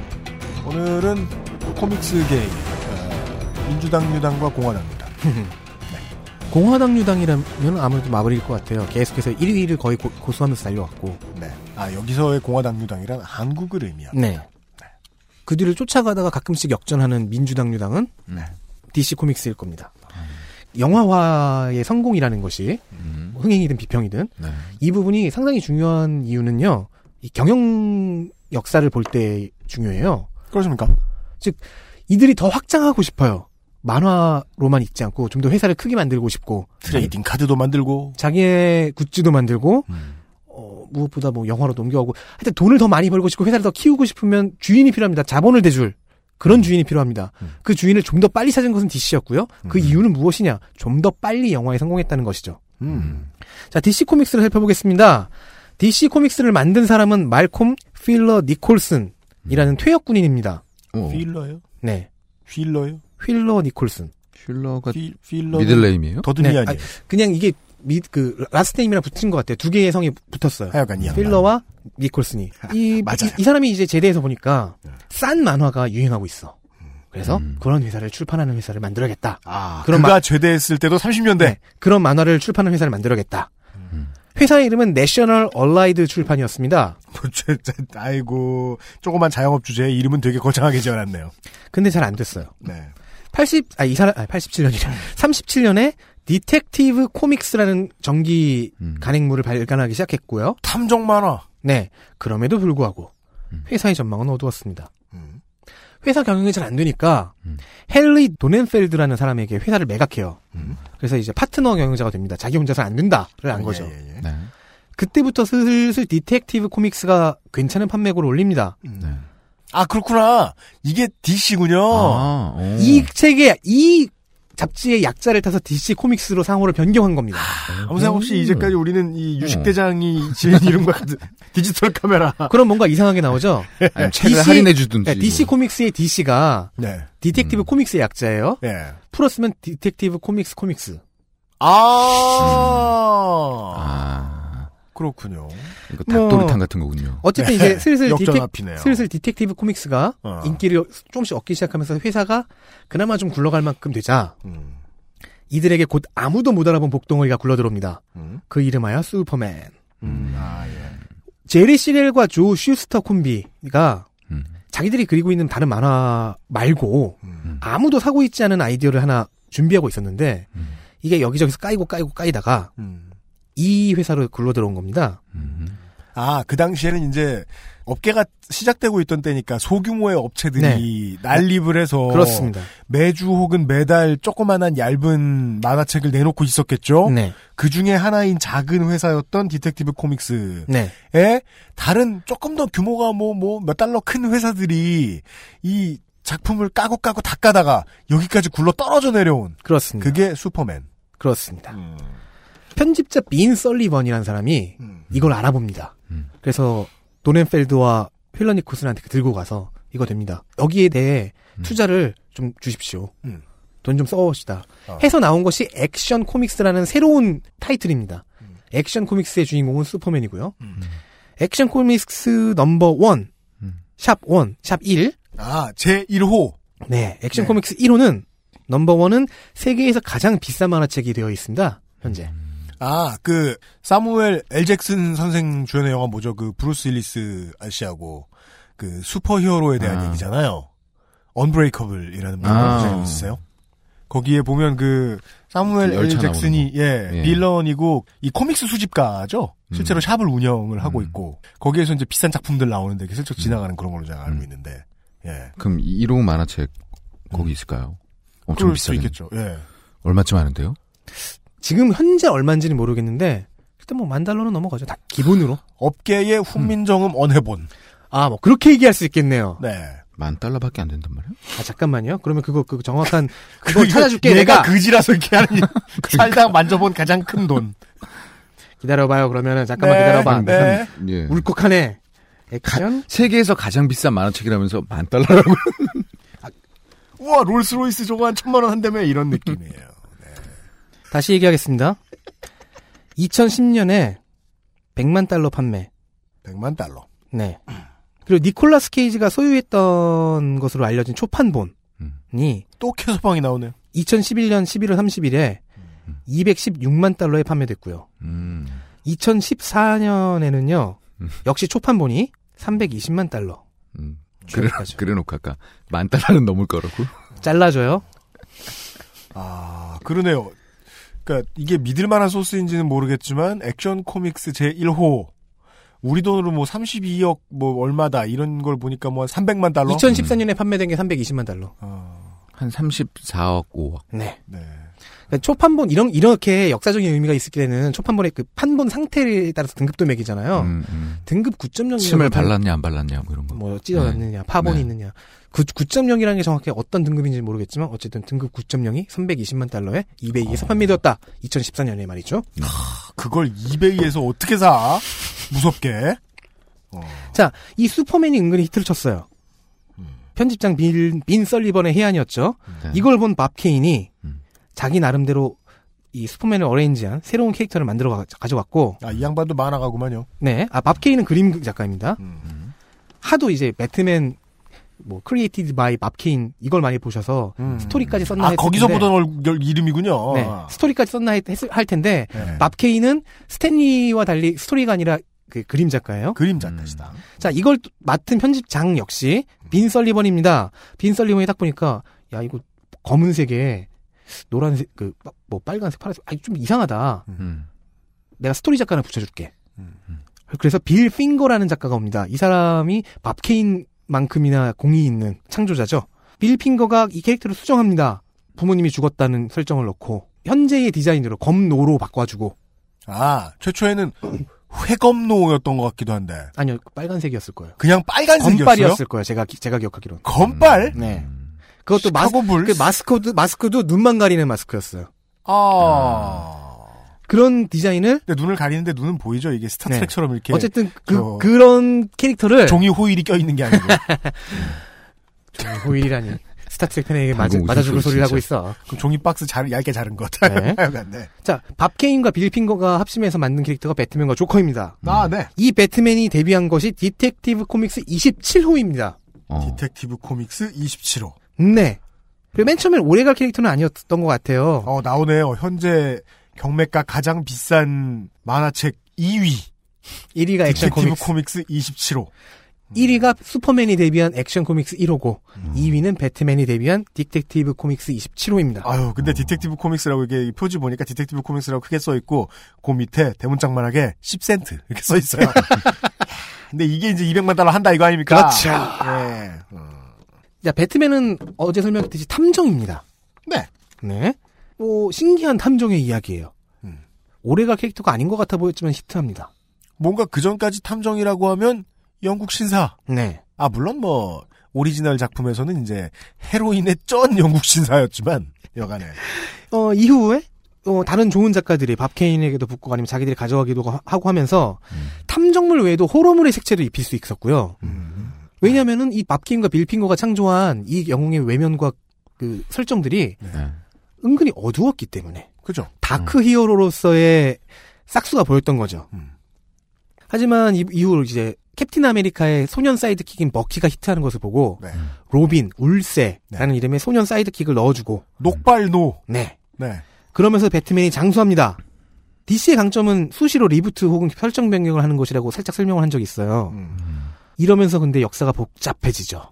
오늘은 코믹스 게임 어, 민주당 유당과 공화당 유당. (laughs) 공화당 유당이라면 아무래도 마블일 것 같아요. 계속해서 1위를 거의 고, 고수하면서 달려왔고. 네. 아 여기서의 공화당 유당이란 한국을 의미합니다. 네. 그 뒤를 쫓아가다가 가끔씩 역전하는 민주당 유당은 네. DC 코믹스일 겁니다. 영화화의 성공이라는 것이 뭐 흥행이든 비평이든 네. 이 부분이 상당히 중요한 이유는요. 이 경영 역사를 볼 때 중요해요. 그렇습니까? 즉 이들이 더 확장하고 싶어요. 만화로만 있지 않고 좀 더 회사를 크게 만들고 싶고 trading card도 만들고 자기의 굿즈도 만들고 어, 무엇보다 뭐 영화로 넘겨가고 하여튼 돈을 더 많이 벌고 싶고 회사를 더 키우고 싶으면 주인이 필요합니다. 자본을 대줄 그런 주인이 필요합니다. 그 주인을 좀 더 빨리 찾은 것은 DC였고요. 그 이유는 무엇이냐? 좀 더 빨리 영화에 성공했다는 것이죠. 음. 자, DC 코믹스를 살펴보겠습니다. DC 코믹스를 만든 사람은 말콤 필러 니콜슨이라는 퇴역 군인입니다. 필러요? 네. 휠러요? 휠러 니콜슨. 휠러가 필, 필러 middle name이에요? 더듬이 네, 아니에요? 아니, 그냥 이게 미, 그 last name이랑 붙은 것 같아요. 두 개의 성이 붙었어요. 하여간 이. 필러와 니콜슨이. 이, (laughs) 맞아요. 이, 이 사람이 이제 제대해서 보니까 싼 만화가 유행하고 있어. 그래서 그런 회사를 출판하는 회사를 만들어야겠다. 아, 그런 그가 마- 제대했을 때도 30년대. 네, 그런 만화를 출판하는 회사를 만들어야겠다. 회사 이름은 내셔널 얼라이드 출판이었습니다. 아이고 조그만 자영업 주제에 이름은 되게 거창하게 지어놨네요. 근데 잘 안 됐어요. 네. 80, 아, 이 사람, 아, 87년이래. 37년에 디텍티브 코믹스라는 정기 간행물을 발간하기 시작했고요. 탐정 만화. 네. 그럼에도 불구하고 회사의 전망은 어두웠습니다. 회사 경영이 잘 안 되니까 헨리 도넨펠드라는 사람에게 회사를 매각해요. 그래서 이제 파트너 경영자가 됩니다. 자기 혼자서 안 된다를 안 거죠. 네. 그때부터 슬슬 디텍티브 코믹스가 괜찮은 판매고를 올립니다. 아 그렇구나. 이게 DC군요. 아, 오. 이 책의 이 잡지의 약자를 타서 DC 코믹스로 상호를 변경한 겁니다. 아 무 생각 없이 이제까지 우리는 이 유식 대장이 지은 이름과 같은 (laughs) 디지털 카메라. 그럼 뭔가 이상하게 나오죠? 아니, 책을 할인해 주든지. 네, DC 코믹스의 DC가 네. 디텍티브 코믹스의 약자예요. 예. 풀었으면 디텍티브 코믹스 코믹스. 아. 아, 그렇군요. 이거 닭도리탕 같은 거군요. 어쨌든 이제 (laughs) 슬슬 디텍. 슬슬 디텍티브 코믹스가 어. 인기를 조금씩 얻기 시작하면서 회사가 그나마 좀 굴러갈 만큼 되자 음. 이들에게 곧 아무도 못 알아본 복덩어리가 굴러들어옵니다. 음. 그 이름하여 슈퍼맨. 아 예. 제리 시겔과 조 슈스터 콤비가 음. 자기들이 그리고 있는 다른 만화 말고 음. 아무도 사고 있지 않은 아이디어를 하나 준비하고 있었는데 음. 이게 여기저기서 까이고 까이고 까이다가 음. 이 회사로 굴러 들어온 겁니다. 음. 아, 그 당시에는 이제 업계가 시작되고 있던 때니까 소규모의 업체들이 난립을 해서 네. 그렇습니다. 매주 혹은 매달 조그만한 얇은 만화책을 내놓고 있었겠죠. 네. 그 중에 하나인 작은 회사였던 Detective Comics에 네. 다른 조금 더 규모가 뭐 뭐 몇 달러 큰 회사들이 이 작품을 까고 까고 다 까다가 여기까지 굴러 떨어져 내려온 그렇습니다. 그게 슈퍼맨. 그렇습니다. 편집자 빈 설리번이라는 사람이 음. 이걸 알아봅니다. 음. 그래서 도넨펠드와 힐러니코슨한테 들고 가서 이거 됩니다. 여기에 대해 투자를 좀 주십시오. 음. 돈좀 써봅시다. 어. 해서 나온 것이 액션 코믹스라는 새로운 타이틀입니다. 액션 코믹스의 주인공은 슈퍼맨이고요. Action Comics number one, sharp one, sharp 1. 아, 제 1호. 네, 액션 네. Comics 1호는 number one은 세계에서 가장 비싼 만화책이 되어 있습니다. 현재. 아, 그 사무엘 엘 잭슨 선생 주연의 영화 뭐죠? 그 브루스 윌리스 아씨하고 그 superhero에 대한 아. 얘기잖아요. Unbreakable이라는 아. 만화 있으세요? 거기에 보면 그 사무엘 그엘 잭슨이 예, 예. villain이고 이 comics 수집가죠. 실제로 음. 샵을 운영을 하고 있고 거기에서 이제 비싼 작품들 나오는데 슬쩍 지나가는 그런 걸로 제가 알고 있는데 예. 그럼 1호 만화책 거기 있을까요? 엄청. 있겠죠. 예. 얼마쯤 하는데요? 지금 현재 얼마인지는 모르겠는데 일단 뭐만 달러는 넘어가죠. 다 기본으로. (laughs) 업계의 훈민정음 언해본. 아, 뭐 그렇게 얘기할 수 있겠네요. 네. 만 달러밖에 안 된단 말이야? 아 잠깐만요. 그러면 그거 그 정확한 (laughs) 그거 찾아줄게 얘가 내가. 그지라서 이렇게 하는 (laughs) 살다 만져본 가장 큰 돈. 기다려봐요. 그러면은 잠깐만 네, 기다려봐. 네. 예. 울컥하네. 액션 세계에서 가장 비싼 만화책이라면서 만 달러라고. 우와 롤스로이스 저거 한 천만 원 한다며 이런 느낌이에요. 다시 얘기하겠습니다. 2010년에 100만 달러 판매. 100만 달러. 네. 그리고 니콜라스 케이지가 소유했던 것으로 알려진 초판본이 또 캐서방이 나오네요. 2011년 11월 30일에 216만 달러에 판매됐고요. 음. 2014년에는요. 역시 초판본이 320만 달러. 음. 그래, 그래놓고 아까 만 달러는 넘을 거라고. 잘라줘요. 아 그러네요. 그러니까 이게 믿을 만한 소스인지는 모르겠지만 액션 코믹스 제 1호 우리 돈으로 뭐 32억 뭐 얼마다 이런 걸 보니까 뭐 한 300만 달러. 2014년에 판매된 게 320만 달러. 한 34억, 5억. 네. 네. 그러니까 초판본 이런 이렇게 역사적인 의미가 있을 때는 초판본의 그 판본 상태에 따라서 등급도 매기잖아요. 음, 음. 등급 9.0 침을 발랐냐 안 발랐냐 뭐 이런 거. 뭐 찢어졌느냐, 파본이 네. 있느냐. 그 9.0이라는 게 정확히 어떤 등급인지 는 모르겠지만 어쨌든 등급 9.0이 320만 달러에 이베이에서 어. 판매되었다. 2014년에 말이죠. 그걸 이베이에서 어떻게 사? 무섭게. 자, 이 슈퍼맨이 은근히 히트를 쳤어요. 편집장 빈, 빈 설리번의 혜안이었죠. 네. 이걸 본 밥 케인이 자기 나름대로 이 슈퍼맨을 arrange한 새로운 캐릭터를 만들어 가- 가져왔고, 아 이 양반도 만화가구만요. 네, 아, 밥 케인은 그림 작가입니다. 음. 하도 이제 배트맨 뭐 created by 밥 케인 이걸 많이 보셔서 스토리까지 썼나 아 했을 거기서 텐데, 보던 얼 이름이군요. 네, 스토리까지 썼나 했, 했- 할 텐데 네. 밥 케인은 스탠리와 달리 스토리가 아니라 그 그림 작가예요. 그림 작가시다. 자, 이걸 또 맡은 편집장 역시 빈 설리번입니다. 빈 설리번이 딱 보니까 야 이거 검은색에 노란색 그 뭐 빨간색 파란색 아니 좀 이상하다. 음. 내가 스토리 작가 하나 붙여줄게. 그래서 빌 핑거라는 작가가 옵니다. 이 사람이 밥 케인 만큼이나 공이 있는 창조자죠. 빌 핑거가 이 캐릭터를 수정합니다. 부모님이 죽었다는 설정을 넣고 현재의 디자인으로 검노로 바꿔주고 아 최초에는 회검노였던 것 같기도 한데 아니요 빨간색이었을 거예요. 그냥 빨간색이었어요? 검빨이었을 거예요. 제가 기- 제가 기억하기로는. 검빨? 네. 그것도 마스? 그 마스크도 마스크도 눈만 가리는 마스크였어요. 아. 그런 디자인을 근데 눈을 가리는데 눈은 보이죠? 이게 Star Trek처럼 이렇게 어쨌든 그저 그런 캐릭터를 종이 호일이 껴 있는 게 아니고 (laughs) 종이 호일이라니 Star Trek 팬에게 맞아, 맞아 죽을 소리 소리를 하고. 있어. 그럼 종이 박스 잘 얇게 자른 것. 네. (laughs) 하여간, 네. 자, 밥 케인과 빌 핑거가 합심해서 만든 캐릭터가 배트맨과 조커입니다. 아, 네. 이 배트맨이 데뷔한 것이 Detective Comics 27호입니다. Detective Comics 27호. 네. 그리고 맨 처음엔 오래갈 캐릭터는 아니었던 것 같아요. 어, 나오네요. 현재 경매가 가장 비싼 만화책 2위. 1위가 Action Comics. Comics 27호. 1위가 슈퍼맨이 데뷔한 Action Comics 1호고 2위는 배트맨이 데뷔한 Detective Comics 27호입니다. 아유, 근데 Detective Comics라고 이게 표지 보니까 Detective Comics라고 크게 써 있고 그 밑에 대문짝만하게 10센트 이렇게 써 있어요. (laughs) (laughs) 근데 이게 이제 200만 달러 한다 이거 아닙니까? 그렇죠. 예. 자, 배트맨은 어제 설명했듯이 탐정입니다. 네. 네. 뭐 신기한 탐정의 이야기예요. 오래갈 캐릭터가 아닌 것 같아 보였지만 히트합니다. 뭔가 그 전까지 탐정이라고 하면 영국 신사. 네. 아 물론 뭐 오리지널 작품에서는 이제 헤로인에 쩐 영국 신사였지만 여간에 (laughs) 어, 이후에 어, 다른 좋은 작가들이 밥 케인에게도 붙고 아니면 자기들이 가져가기도 하- 하고 하면서 탐정물 외에도 호러물의 색채도 입힐 수 있었고요. 왜냐면은 이 밥 케인과 빌 핑거가 창조한 이 영웅의 외면과 그 설정들이 은근히 어두웠기 때문에 그죠. dark hero로서의 싹수가 보였던 거죠. 하지만 이, 이후 이제 캡틴 아메리카의 소년 sidekick인 버키가 히트하는 것을 보고 네. 로빈, 울새라는 이름의 소년 sidekick을 넣어주고 녹빨노. 네. 네. 그러면서 배트맨이 장수합니다. DC의 강점은 수시로 reboot 혹은 설정 변경을 하는 것이라고 살짝 설명을 한 적이 있어요. 이러면서 근데 역사가 복잡해지죠.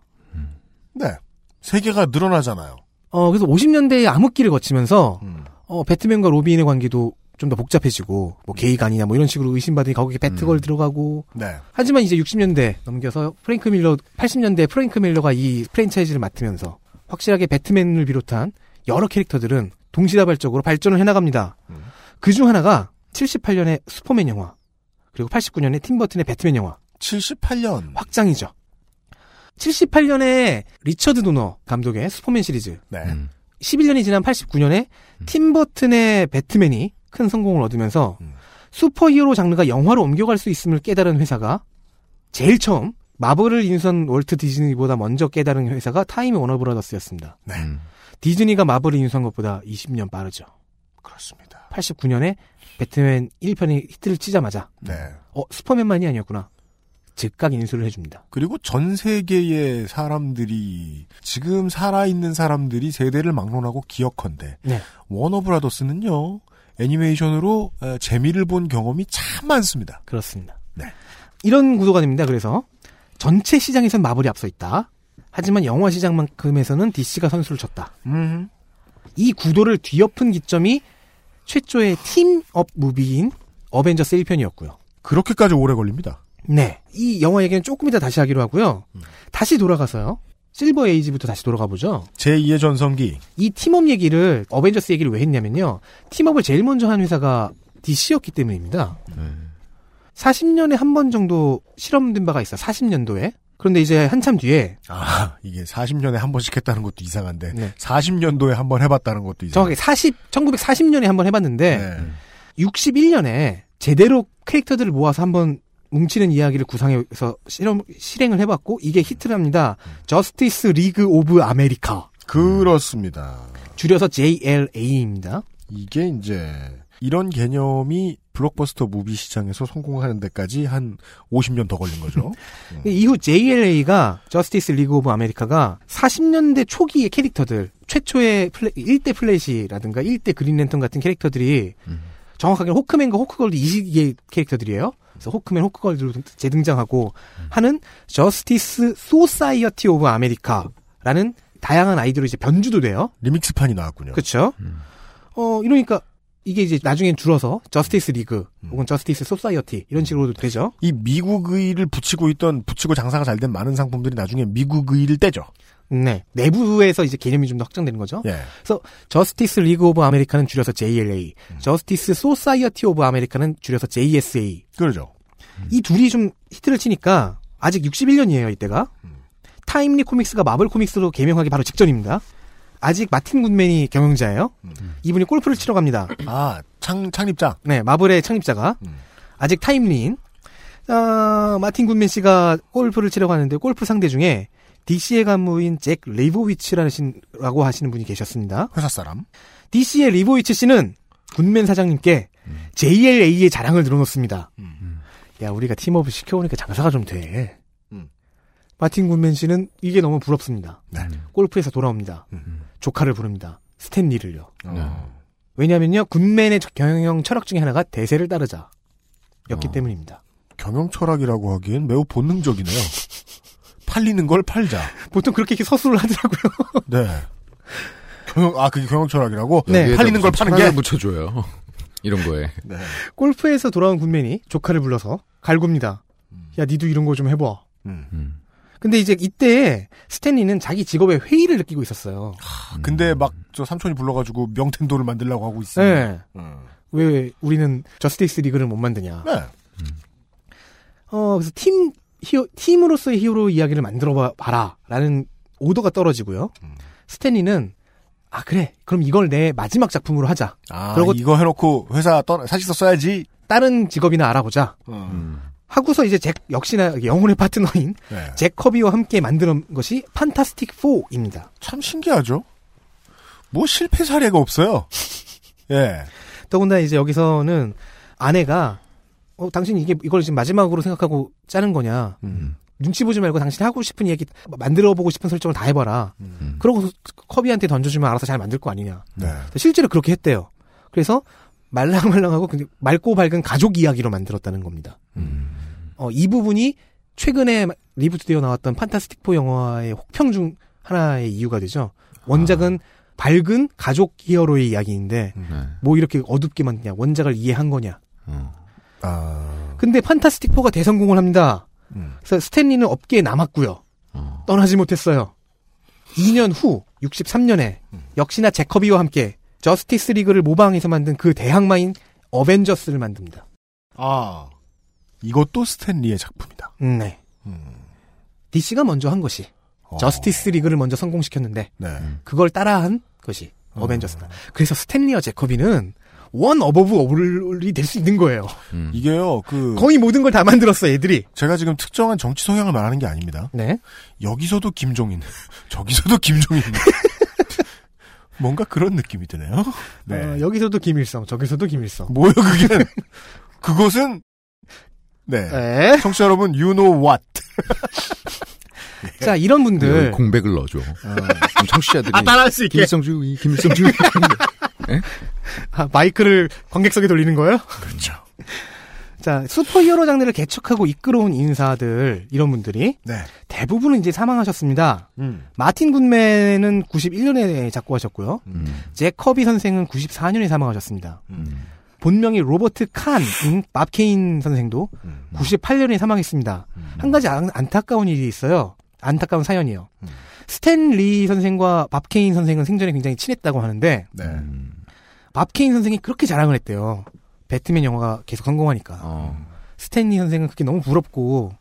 네. 세계가 늘어나잖아요. 어, 그래서 50년대의 암흑기를 거치면서, 어, 배트맨과 로빈의 관계도 좀 더 복잡해지고, 뭐, 게이가 아니냐, 뭐 이런 식으로 의심받으니 거기에 배트걸 들어가고, 네. 하지만 이제 60년대 넘겨서 프랭크 밀러, 80년대 프랭크 밀러가 이 프랜차이즈를 맡으면서, 확실하게 배트맨을 비롯한 여러 캐릭터들은 동시다발적으로 발전을 해나갑니다. 그중 하나가 78년의 슈퍼맨 영화, 그리고 89년에 팀 버튼의 배트맨 영화. 78년. 확장이죠. 78년에 리처드 도너 감독의 슈퍼맨 시리즈. 네. 11년이 지난 89년에 팀 버튼의 배트맨이 큰 성공을 얻으면서 슈퍼히어로 장르가 영화로 옮겨갈 수 있음을 깨달은 회사가 제일 처음 마블을 인수한 월트 디즈니보다 먼저 깨달은 회사가 타임 워너브라더스였습니다. 네. 디즈니가 마블을 인수한 것보다 20년 빠르죠. 그렇습니다. 89년에 배트맨 1편이 히트를 치자마자 네. 어 슈퍼맨만이 아니었구나. 즉각 인수를 해줍니다. 그리고 전 세계의 사람들이 지금 살아있는 사람들이 세대를 막론하고 기억컨대 네. 워너브라더스는요 애니메이션으로 에, 재미를 본 경험이 참 많습니다. 그렇습니다. 네. 이런 구도가 됩니다. 그래서 전체 시장에선 마블이 앞서 있다. 하지만 영화 시장만큼에서는 DC가 선수를 쳤다. 음. 이 구도를 뒤엎은 기점이 최초의 팀업 무비인 어벤져스 1편이었고요. 그렇게까지 오래 걸립니다. 네. 이 영화 얘기는 조금 이따 다시 하기로 하고요. 다시 돌아가서요. 실버 에이지부터 다시 돌아가 보죠. 제2의 전성기. 이 팀업 얘기를 어벤져스 얘기를 왜 했냐면요. 팀업을 제일 먼저 한 회사가 DC였기 때문입니다. 40년에 한 번 정도 실험된 바가 있어. 40년도에. 그런데 이제 한참 뒤에 아 이게 40년에 한 번씩 했다는 것도 이상한데 네. 40년도에 한 번 해봤다는 것도 이상. 정확하게 40 1940년에 한 번 해봤는데 61년에 제대로 캐릭터들을 모아서 한번 뭉치는 이야기를 구상해서 실험 실행을 해봤고 이게 히트를 합니다. 저스티스 리그 오브 아메리카. 그렇습니다. 줄여서 JLA입니다. 이게 이제 이런 개념이 블록버스터 무비 시장에서 성공하는 데까지 한 50년 더 걸린 거죠. 음. (laughs) 이후 JLA가 저스티스 리그 오브 아메리카가 40년대 초기의 캐릭터들 최초의 플레, 1대 플래시라든가 1대 그린랜턴 같은 캐릭터들이 정확하게 호크맨과 호크걸도 이 시기의 캐릭터들이에요. 그래서 호크맨, 호크걸드로 재등장하고 하는 저스티스 소사이어티 오브 아메리카라는 다양한 아이디로 이제 변주도 돼요. 리믹스판이 나왔군요. 그렇죠. 어 이러니까 이게 이제 나중엔 줄어서 저스티스 리그 혹은 저스티스 소사이어티 이런 식으로도 되죠. 이 미국 의를 붙이고 있던 붙이고 장사가 잘 된 많은 상품들이 나중에 미국 의를 떼죠. 네. 내부에서 이제 개념이 좀 더 확장되는 거죠. 예. 그래서 저스티스 리그 오브 아메리카는 줄여서 JLA, 저스티스 소사이어티 오브 아메리카는 줄여서 JSA. 그러죠. 이 둘이 좀 히트를 치니까 아직 61년이에요, 이때가. 타임리 코믹스가 마블 코믹스로 개명하기 바로 직전입니다. 아직 마틴 굿맨이 경영자예요. 이분이 골프를 치러 갑니다. 아, 창, 창립자? 네, 마블의 창립자가. 아직 타임리인. 아, 마틴 굿맨 씨가 골프를 치러 가는데 골프 상대 중에 DC의 간부인 잭 리보위츠라고 하시는 분이 계셨습니다. 회사 사람. DC의 리보위츠 씨는 굿맨 사장님께 JLA의 자랑을 늘어놓습니다. 야, 우리가 팀업을 시켜오니까 장사가 좀 돼. 음. 마틴 굿맨 씨는 이게 너무 부럽습니다. 네. 골프에서 돌아옵니다. 조카를 부릅니다. 스탠리를요. 어. 왜냐면요, 굿맨의 경영 철학 중에 하나가 대세를 따르자. 였기 어. 때문입니다. 경영 철학이라고 하기엔 매우 본능적이네요. 팔리는 걸 팔자. 보통 그렇게 서술을 하더라고요. (laughs) 네. 경영, 아, 그게 경영 철학이라고? 네. 팔리는 걸 파는 게? 붙여줘요. (laughs) 이런 거에. 네. 골프에서 돌아온 굿맨이 조카를 불러서 갈굽니다. 야, 니도 이런 거 좀 해봐. 음. 근데 이제 이때 스탠리는 자기 직업에 회의를 느끼고 있었어요. 근데 막, 저 삼촌이 불러가지고 명텐도를 만들려고 하고 있어요. 네. 음. 왜 우리는 저스티스 리그를 못 만드냐. 네. 어, 그래서 팀, 히어, 팀으로서의 히어로 이야기를 만들어 봐- 봐라. 라는 오더가 떨어지고요. 스탠리는, 아, 그래. 그럼 이걸 내 마지막 작품으로 하자. 아, 그리고 이거 해놓고 회사 떠나, 사직서 써야지. 다른 직업이나 알아보자. 음. 하고서 이제 잭, 역시나 영혼의 파트너인 네. 잭 커비와 함께 만든 것이 판타스틱 4입니다. 참 신기하죠? 뭐 실패 사례가 없어요. (laughs) 예. 더군다나 이제 여기서는 아내가 어 당신 이게 이걸 지금 마지막으로 생각하고 짜는 거냐? 눈치 보지 말고 당신 하고 싶은 얘기 만들어 보고 싶은 설정을 다 해봐라. 그러고 커비한테 던져주면 알아서 잘 만들 거 아니냐? 네. 실제로 그렇게 했대요. 그래서 말랑말랑하고 근데 맑고 밝은 가족 이야기로 만들었다는 겁니다. 어, 이 부분이 최근에 리부트되어 나왔던 판타스틱4 영화의 혹평 중 하나의 이유가 되죠. 원작은 밝은 가족 히어로의 이야기인데 뭐 이렇게 어둡게 만드냐 원작을 이해한 거냐. 아. 근데 판타스틱 4가 대성공을 합니다. 음. 그래서 스탠리는 업계에 남았고요. 떠나지 못했어요. 2년 후 63년에 역시나 제커비와 함께 저스티스 리그를 모방해서 만든 그 대항마인 어벤져스를 만듭니다. 아, 이것도 스탠리의 작품이다. 음, 네. DC가 먼저 한 것이 저스티스 리그를 먼저 성공시켰는데 네. 그걸 따라한 것이 어벤져스다. 그래서 스탠리와 제커비는 One Above All이 될 수 있는 거예요. 이게요, 그. 거의 모든 걸 다 만들었어, 애들이. 제가 지금 특정한 정치 성향을 말하는 게 아닙니다. 네. 여기서도 김종인, (laughs) 저기서도 김종인. (laughs) 뭔가 그런 느낌이 드네요. 네. 어, 여기서도 김일성, 저기서도 김일성. 뭐요, 그게? 그것은, 네. 네. 청취자 여러분, you know what. (laughs) 자, 이런 분들. 공백을 넣어줘. 그럼 청취자들이 아, 따라할 수 있게. 김일성주의, 김일성주의. (laughs) 아, 마이크를 관객석에 돌리는 거예요? 그렇죠. (laughs) 자, 슈퍼히어로 장르를 개척하고 이끌어온 인사들, 이런 분들이. 네. 대부분은 이제 사망하셨습니다. 음. 마틴 굿맨은 91년에 작고하셨고요. 음. 잭 커비 선생은 94년에 사망하셨습니다. 본명이 로버트 칸인 밥 케인 선생도 98년에 사망했습니다. 한 가지 안, 안타까운 일이 있어요. 안타까운 사연이요. 스탠 리 선생과 밥 케인 선생은 생전에 굉장히 친했다고 하는데 네. 밥 케인 선생이 그렇게 자랑을 했대요. 배트맨 영화가 계속 성공하니까. 어. 스탠리 선생은 그게 너무 부럽고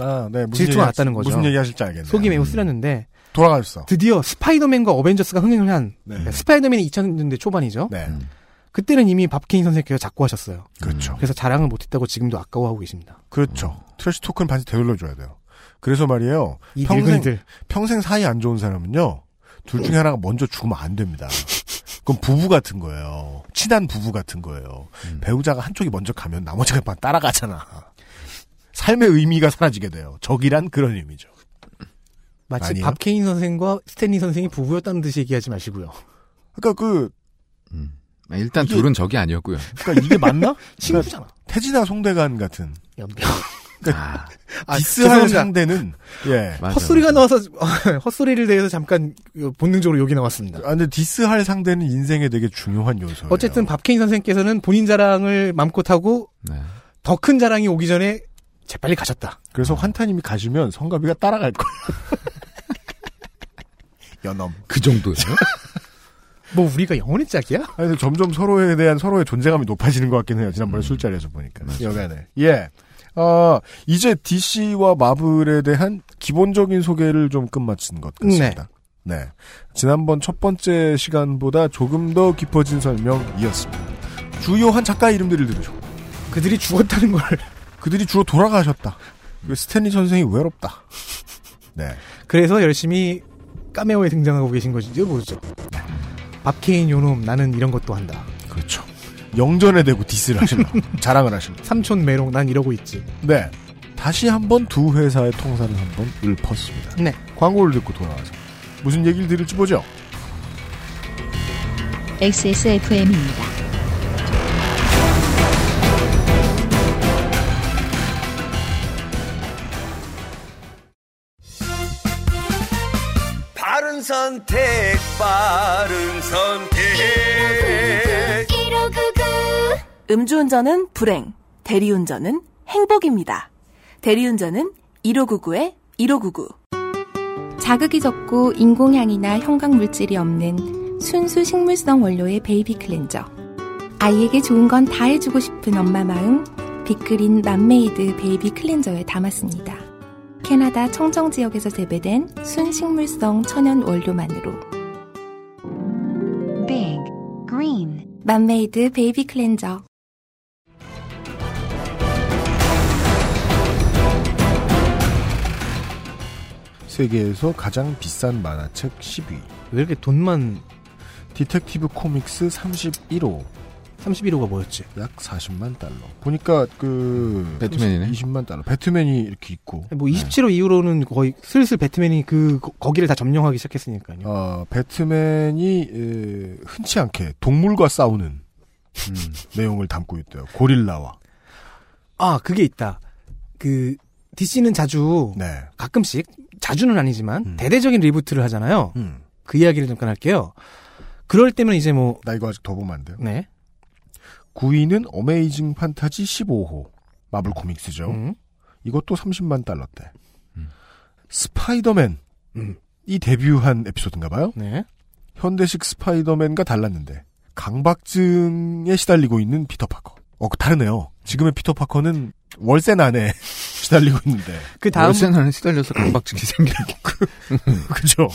아, 네. 질투가 났다는 거죠. 무슨 얘기 하실지 알겠네요. 속이 매우 쓰렸는데 돌아가셨어. 드디어 스파이더맨과 어벤져스가 흥행을 한 네. 스파이더맨이 2000년대 초반이죠. 네. 그때는 이미 밥 케인 선생께서 작고 하셨어요. 그렇죠. 그래서 자랑을 못했다고 지금도 아까워하고 계십니다. 그렇죠. trash talk는 반드시 되돌려줘야 돼요. 그래서 말이에요. 이 평생, 늙은이들. 평생 사이 안 좋은 사람은요, 둘 중에 하나가 먼저 죽으면 안 됩니다. 그럼 부부 같은 거예요. 친한 부부 같은 거예요. 배우자가 한쪽이 먼저 가면 나머지가 막 따라가잖아. 삶의 의미가 사라지게 돼요. 적이란 그런 의미죠. 마치 아니에요? 밥 케인 선생과 스탠리 선생이 부부였다는 듯이 얘기하지 마시고요. 그러니까 그 일단 이게- 둘은 적이 아니었고요. 그러니까 이게 맞나? (laughs) 친구잖아. 그러니까 태진아 송대관 같은 연병. (laughs) 그러니까 아, 디스할 죄송합니다. 상대는 예. 헛소리가 나와서 (laughs) 헛소리를 대해서 잠깐 본능적으로 욕이 나왔습니다. 아, 근데 디스할 상대는 인생에 되게 중요한 요소예요. 어쨌든 밥 케인 선생께서는 본인 자랑을 맘껏 하고 네. 더큰 자랑이 오기 전에 재빨리 가셨다. 그래서 환타님이 가시면 성가비가 따라갈 거예요. 연엄. 그 정도예요? 뭐 우리가 영혼의 짝이야? 아니, 점점 서로에 대한 서로의 존재감이 높아지는 것 같긴 해요. 지난번에 술자리에서 보니까. 여간에. 예. 어, 이제 DC와 마블에 대한 기본적인 소개를 좀 끝마친 것 같습니다. 네. 지난번 첫 번째 시간보다 조금 더 깊어진 설명이었습니다. 주요한 작가 이름들을 들으셨고. 그들이 죽었다는 걸. 그들이 주로 돌아가셨다. 그 스탠리 선생이 외롭다. 네. 그래서 열심히 까메오에 등장하고 계신 것이죠, 뭐죠? 밥 케인 요놈 나는 이런 것도 한다. 그렇죠. 영전에 대고 디스를 하실라. (laughs) 자랑을 하실라. 삼촌 메롱 난 이러고 있지. 네. 다시 한번 두 회사의 통사를 한번 읊었습니다. 네. 광고를 듣고 돌아와서 무슨 얘기를 들을지 보죠. XSFM입니다. 선택, 바른 선택. 음주운전은 불행, 대리운전은 행복입니다. 대리운전은 1599에 1599. 자극이 적고 인공향이나 형광물질이 없는 순수 식물성 원료의 베이비 클렌저. 아이에게 좋은 건 다 해주고 싶은 엄마 마음, 빅그린 맘메이드 베이비 클렌저에 담았습니다. 캐나다 청정 지역에서 재배된 순식물성 천연 원료만으로. Big Green 맘메이드 베이비 클렌저. 세계에서 가장 비싼 만화책 10위. 왜 이렇게 돈만 디텍티브 코믹스 31호. 31호가 뭐였지? 약 40만 달러. 보니까 그 배트맨이네. 20만 달러. 배트맨이 이렇게 있고. 뭐 27호 이후로는 거의 슬슬 배트맨이 그 거- 거기를 다 점령하기 시작했으니까요. 어, 배트맨이 에, 흔치 않게 동물과 싸우는 음, (laughs) 내용을 담고 있대요. 고릴라와. 아, 그게 있다. 그 DC는 자주 네. 가끔씩 자주는 아니지만 대대적인 리부트를 하잖아요. 음. 그 이야기를 잠깐 할게요. 그럴 때면 이제 뭐 나 이거 아직 더 보면 안 돼요. 네. 9위는 어메이징 판타지 15호. 마블 코믹스죠. 음. 이것도 30만 달러대. 스파이더맨. 이 데뷔한 에피소드인가 봐요. 네. 현대식 스파이더맨과 달랐는데 강박증에 시달리고 있는 피터 파커. 어, 그 다르네요. 지금의 피터 파커는 월세 난에 (laughs) 시달리고 있는데. 그 다음 월세 난에 시달려서 강박증이 생기는 (laughs) 그죠.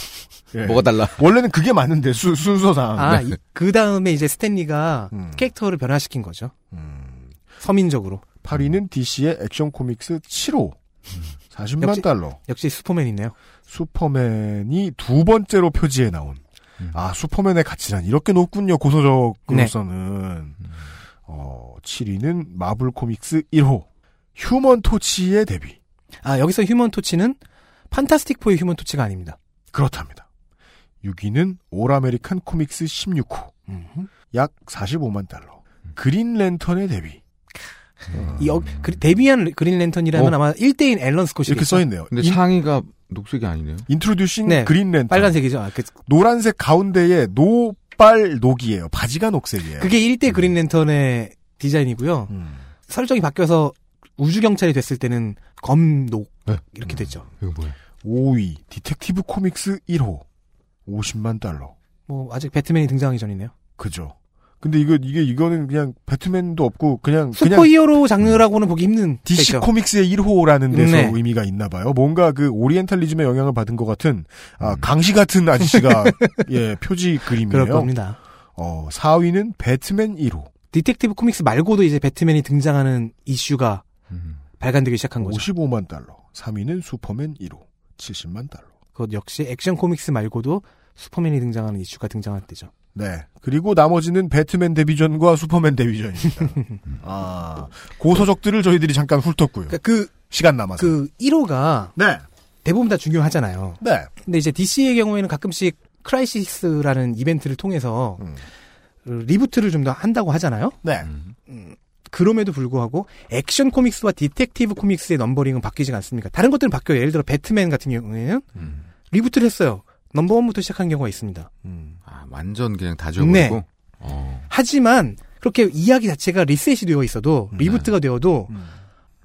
예. 뭐가 달라? 원래는 그게 맞는데 수, 순서상. 아, 네. 그 다음에 이제 스탠리가 음. 캐릭터를 변화시킨 거죠. 서민적으로. 8위는 DC의 액션 코믹스 7호. 40만 역시- 달러. 역시 슈퍼맨이네요. 슈퍼맨이 두 번째로 표지에 나온. 음. 아, 슈퍼맨의 가치란 이렇게 높군요, 고서적으로서는. 어, 7위는 마블 코믹스 1호. 휴먼 토치의 데뷔. 아, 여기서 휴먼 토치는 판타스틱 포의 휴먼 토치가 아닙니다. 그렇답니다. 6위는 All American Comics 16호. 약 45만 달러. 그린 랜턴의 데뷔. 이 여- 그- 데뷔한 그린 랜턴이라면 어. 아마 1대인 앨런 스콧이 이렇게 써 있네요. 근데 인- 상의가 녹색이 아니네요. Introducing 네, 그린 랜턴. 빨간색이죠. 아, 그, 노란색 가운데에 노 빨 녹이에요. 바지가 녹색이에요. 그게 1대 그린 랜턴의 디자인이고요. 음. 설정이 바뀌어서 우주 경찰이 됐을 때는 검녹 네. 이렇게 됐죠. 이거 뭐야? 5위 Detective Comics 1호 50만 달러. 뭐 아직 배트맨이 등장하기 전이네요. 그죠. 근데 이거 이게 이거는 그냥 배트맨도 없고 그냥 슈퍼히어로 장르라고는 보기 힘든 DC 캐릭터. Comics의 1호라는 데서 네. 의미가 있나 봐요. 뭔가 그 오리엔탈리즘의 영향을 받은 것 같은 아, 음. 강시 같은 아저씨가 (laughs) 예 표지 그림이에요. 그럴 겁니다. 어 4위는 배트맨 1호 Detective Comics 말고도 이제 배트맨이 등장하는 이슈가 음. 발간되기 시작한 거죠. 55만 달러. 3위는 슈퍼맨 1호 70만 달러. 그것 역시 Action Comics 말고도 슈퍼맨이 등장하는 이슈가 등장할 때죠. 네. 그리고 나머지는 배트맨 데뷔전과 슈퍼맨 데뷔전입니다. (laughs) 아, 고서적들을 저희들이 잠깐 훑었고요. 그러니까 그, 시간 남아서. 그 1호가 네. 대부분 다 중요하잖아요. 네. 근데 이제 DC의 경우에는 가끔씩 Crisis라는 이벤트를 통해서 음. reboot를 좀 더 한다고 하잖아요. 네. 그럼에도 불구하고 Action Comics와 Detective Comics의 numbering은 바뀌지 않습니까? 다른 것들은 바뀌어요. 예를 들어 배트맨 같은 경우에는 음. reboot를 했어요. number one부터 시작한 경우가 있습니다. 아, 완전 그냥 다 지워버리고. 네. 어. 하지만 그렇게 이야기 자체가 리셋이 되어 있어도 음. reboot가 되어도 음.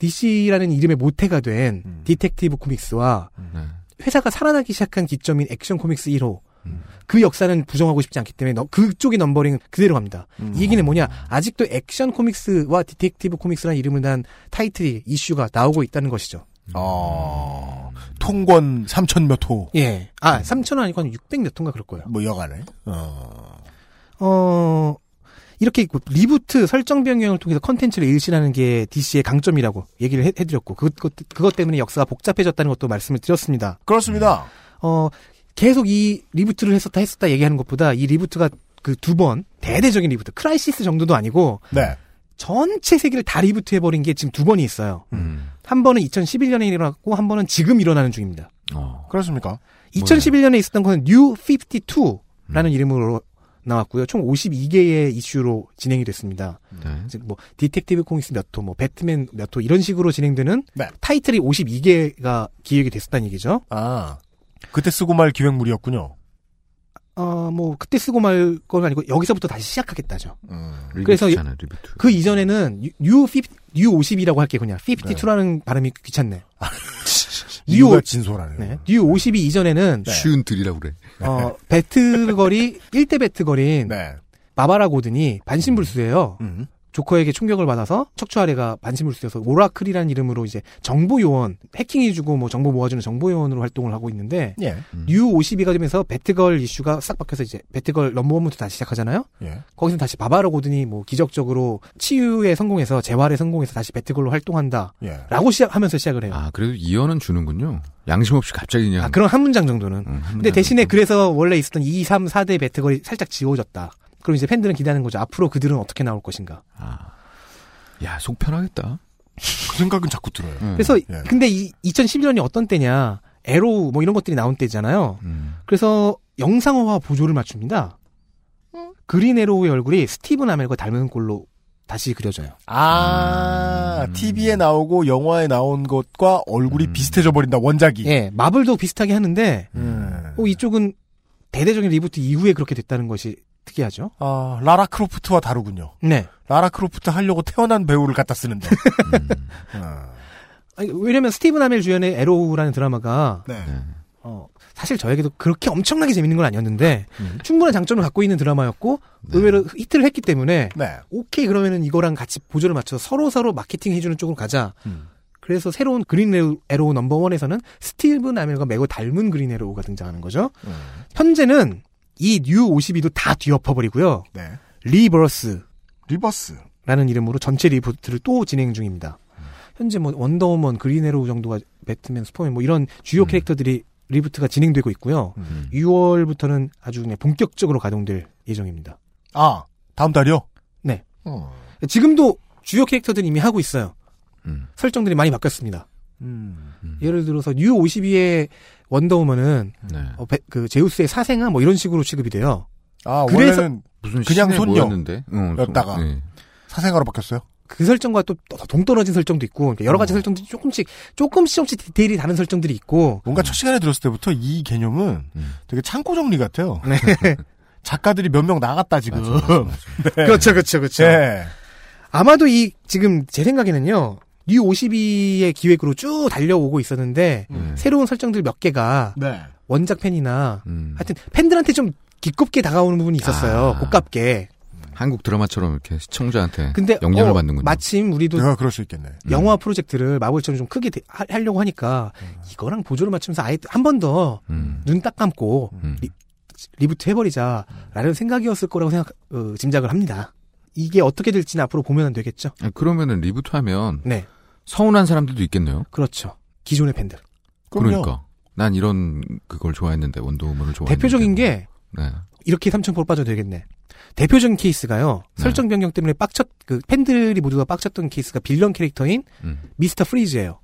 DC라는 이름의 모태가 된 Detective Comics와 네. 회사가 살아나기 시작한 기점인 Action Comics 1호 음. 그 역사는 부정하고 싶지 않기 때문에 너- 그쪽의 numbering은 그대로 갑니다. 음. 이 얘기는 뭐냐? 아직도 Action Comics와 Detective Comics라는 이름을 단 타이틀이 이슈가 나오고 있다는 것이죠. 어, 통권 3천 몇 호. 예. 아, 3,000은 아니고 한600몇 통가 그럴 거예요. 뭐 여간에. 어. 어, 이렇게 그 reboot 설정 변경을 통해서 컨텐츠를 일신하는 게 DC의 강점이라고 얘기를 해, 드렸고 그것, 그것 때문에 역사가 복잡해졌다는 것도 말씀을 드렸습니다. 그렇습니다. 어, 계속 이 reboot를 했었다 했었다 얘기하는 것보다 이 reboot가 그 두 번 대대적인 reboot Crisis 정도도 아니고 네. 전체 세계를 다 reboot 해버린 게 지금 두 번이 있어요. 음. 한 번은 2011년에 일어났고 한 번은 지금 일어나는 중입니다. 어. 그렇습니까? 2011년에 있었던 건 New 52라는 이름으로 나왔고요. 총 52개의 이슈로 진행이 됐습니다. 네. 즉뭐 Detective Comics 몇 호, 뭐 배트맨 몇 호 이런 식으로 진행되는 네. 타이틀이 52개가 기획이 됐었다는 얘기죠. 아. 그때 쓰고 말 기획물이었군요. 어, 뭐 그때 쓰고 말 건 아니고 여기서부터 다시 시작하겠다죠. 음. 그래서 reboot. 그 이전에는 New 52, New 52라고 할게 그냥 52라는 발음이 귀찮네. (laughs) 이유가 진솔하네요. 네. New 52 이전에는 쉰둘이라고 그래. 어, 배트걸이 1대 배트걸인 네. 바바라 고든이 반신불수예요. 음. 조커에게 충격을 받아서 척추 아래가 반신불수여서 오라클이라는 이름으로 이제 정보 요원 해킹해주고 뭐 정보 모아주는 정보 요원으로 활동을 하고 있는데 예. New 52가 되면서 배트걸 이슈가 싹 바뀌어서 이제 배트걸 number one부터 다시 시작하잖아요. 예. 거기서 다시 바바라 고든이 뭐 기적적으로 치유에 성공해서 재활에 성공해서 다시 배트걸로 활동한다. 예. 라고 시작하면서 시작을 해요. 아, 그래도 이유는 주는군요. 양심 없이 갑자기 그냥. 아, 그런 한 문장 정도는. 음, 한 근데 문장 대신에 정도. 그래서 원래 있었던 2, 3, 4대 배트걸이 살짝 지워졌다. 그럼 이제 팬들은 기대하는 거죠. 앞으로 그들은 어떻게 나올 것인가. 아. 야, 속 편하겠다. 그 생각은 자꾸 들어요. 음. 그래서 예. 근데 이 2011년이 어떤 때냐? Arrow 뭐 이런 것들이 나온 때잖아요. 음. 그래서 영상화와 보조를 맞춥니다. 그린 에로우의 얼굴이 스티븐 아멜과 닮은 꼴로 다시 그려져요. 아, 음. TV에 나오고 영화에 나온 것과 얼굴이 음. 비슷해져 버린다, 원작이. 예, 마블도 비슷하게 하는데 음. 어, 이쪽은 대대적인 reboot 이후에 그렇게 됐다는 것이 특이하죠. 아, 라라 크로프트와 다르군요. 네. 라라 크로프트 하려고 태어난 배우를 갖다 쓰는데. (laughs) 음. 아, 아니, 왜냐면 스티븐 아멜 주연의 Arrow라는 드라마가 네. 네. 어, 사실 저에게도 그렇게 엄청나게 재밌는 건 아니었는데 음. 충분한 장점을 갖고 있는 드라마였고 의외로 히트를 했기 때문에 네. 오케이 그러면은 이거랑 같이 보조를 맞춰서 서로 서로 마케팅 해주는 쪽으로 가자. 음. 그래서 새로운 그린 에로- 에로우 number one에서는 스티븐 아멜과 매우 닮은 그린 에로우가 등장하는 거죠. 음. 현재는 이 New 52도 다 뒤엎어버리고요. 네. Rebirth. Rebirth. 라는 이름으로 전체 reboot를 또 진행 중입니다. 현재 뭐 원더우먼, 그린 에로우 정도가 배트맨, 슈퍼맨 뭐 이런 주요 캐릭터들이 reboot가 진행되고 있고요. 6월부터는 아주 그냥 본격적으로 가동될 예정입니다. 아, 다음 달이요? 네. 어. 지금도 주요 캐릭터들이 이미 하고 있어요. 음. 설정들이 많이 바뀌었습니다. 음. 예를 들어서 New 52의 원더우먼은 네. 어, 배- 그 제우스의 사생아 뭐 이런 식으로 취급이 돼요. 아, 그래서 원래는 무슨 그냥 신의 손녀. 뭐였는데? 응, 네. 사생아로 바뀌었어요? 그 설정과 또 동떨어진 설정도 있고 그러니까 여러 가지 설정들이 조금씩 조금씩 조금씩 디테일이 다른 설정들이 있고 뭔가 첫 시간에 들었을 때부터 이 개념은 되게 창고 정리 같아요. 네. (laughs) 작가들이 몇 명 나갔다 지금. (laughs) 네. 그렇죠, 그렇죠, 그렇죠. 네. 아마도 이 지금 제 생각에는요. New 52의 기획으로 쭉 달려오고 있었는데 음. 새로운 설정들 몇 개가 네. 원작 팬이나 음. 하여튼 팬들한테 좀 기껍게 다가오는 부분이 있었어요. 아. 고깝게. 한국 드라마처럼 이렇게 시청자한테 근데 영향을 어, 받는군요. 마침 우리도 내가 그럴 수 있겠네. 영화 프로젝트를 마블처럼 좀 크게 대- 하, 하려고 하니까 이거랑 보조를 맞추면서 아예 한 번 더 눈 음. 딱 감고 음. 리, reboot 해버리자라는 생각이었을 거라고 생각 어, 짐작을 합니다. 이게 어떻게 될지는 앞으로 보면 되겠죠. 아, 그러면은 reboot하면 네, 서운한 사람들도 있겠네요. 그렇죠. 기존의 팬들. 그럼요. 그러니까 난 이런 그걸 좋아했는데 원더우먼을 좋아했는데 대표적인 게 네. 이렇게 삼천포로 빠져도 되겠네. 대표적인 케이스가요. 네. 설정 변경 때문에 빡쳤 그 팬들이 모두 가 빡쳤던 케이스가 빌런 캐릭터인 음. 미스터 프리즈예요.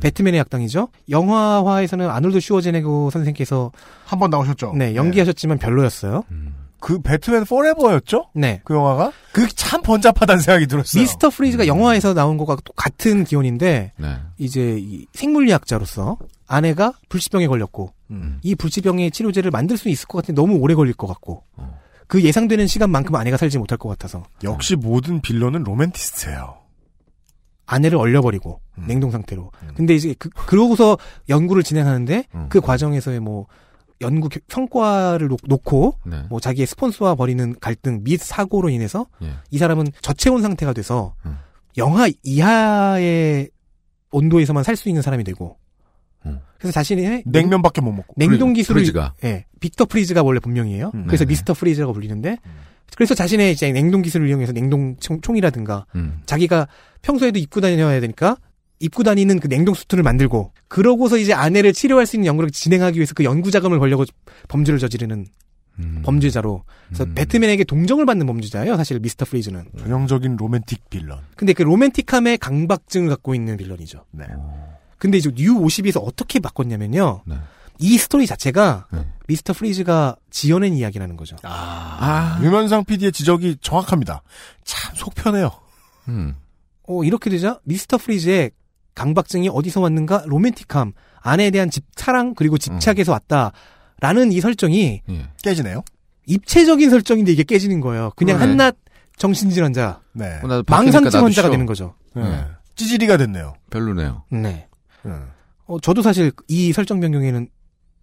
배트맨의 악당이죠. 영화화에서는 아놀드 슈워제네거 선생께서 한 번 나오셨죠? 네 연기하셨지만 별로였어요. 그 배트맨 포레버였죠? 네. 그 영화가? 그 참 번잡하다는 생각이 들었어요. 미스터 프리즈가 영화에서 나온 또 같은 기원인데 네. 이제 이 생물리학자로서 아내가 불치병에 걸렸고 음. 이 불치병의 치료제를 만들 수 있을 것 같은데 너무 오래 걸릴 것 같고 그 예상되는 시간만큼 아내가 살지 못할 것 같아서 역시 모든 빌런은 로맨티스트예요. 아내를 얼려버리고 음. 냉동 상태로. 근데 이제 그 그러고서 연구를 진행하는데 음. 그 과정에서의 뭐 연구 성과를 놓- 놓고 네. 뭐 자기의 스폰서와 벌이는 갈등 및 사고로 인해서 예. 이 사람은 저체온 상태가 돼서 음. 영하 이하의 온도에서만 살 수 있는 사람이 되고 음. 그래서 자신의 냉면밖에 못 먹고. 냉동 기술을 프리즈가. 예 빅터 프리즈가 원래 본명이에요. 음. 그래서 네네. 미스터 프리즈라고 불리는데 그래서 자신의 이제 냉동 기술을 이용해서 냉동 총, 총이라든가 음. 자기가 평소에도 입고 다녀야 되니까 입고 다니는 그 냉동 수트를 만들고 그러고서 이제 아내를 치료할 수 있는 연구를 진행하기 위해서 그 연구 자금을 벌려고 범죄를 저지르는 음. 범죄자로 그래서 음. 배트맨에게 동정을 받는 범죄자예요 사실 미스터 프리즈는 전형적인 로맨틱 빌런. 근데 그 로맨틱함의 강박증을 갖고 있는 villain이죠 네. 근데 이제 뉴 52에서 어떻게 바꿨냐면요 네. 이 스토리 자체가 네. 미스터 프리즈가 지어낸 이야기라는 거죠 아. 유면상 PD의 지적이 정확합니다. 참 속편해요. 음. 어, 이렇게 되자 미스터 프리즈의 강박증이 어디서 왔는가 로맨틱함 아내에 대한 집, 사랑 그리고 집착에서 왔다라는 이 설정이 예. 깨지네요. 입체적인 설정인데 이게 깨지는 거예요. 그냥 그러네. 한낱 정신질환자, 네. 어, 나도 바뀌니까 망상증 환자가. 되는 거죠. 네. 네. 찌질이가 됐네요. 별로네요. 네. 네. 어, 저도 사실 이 설정 변경에는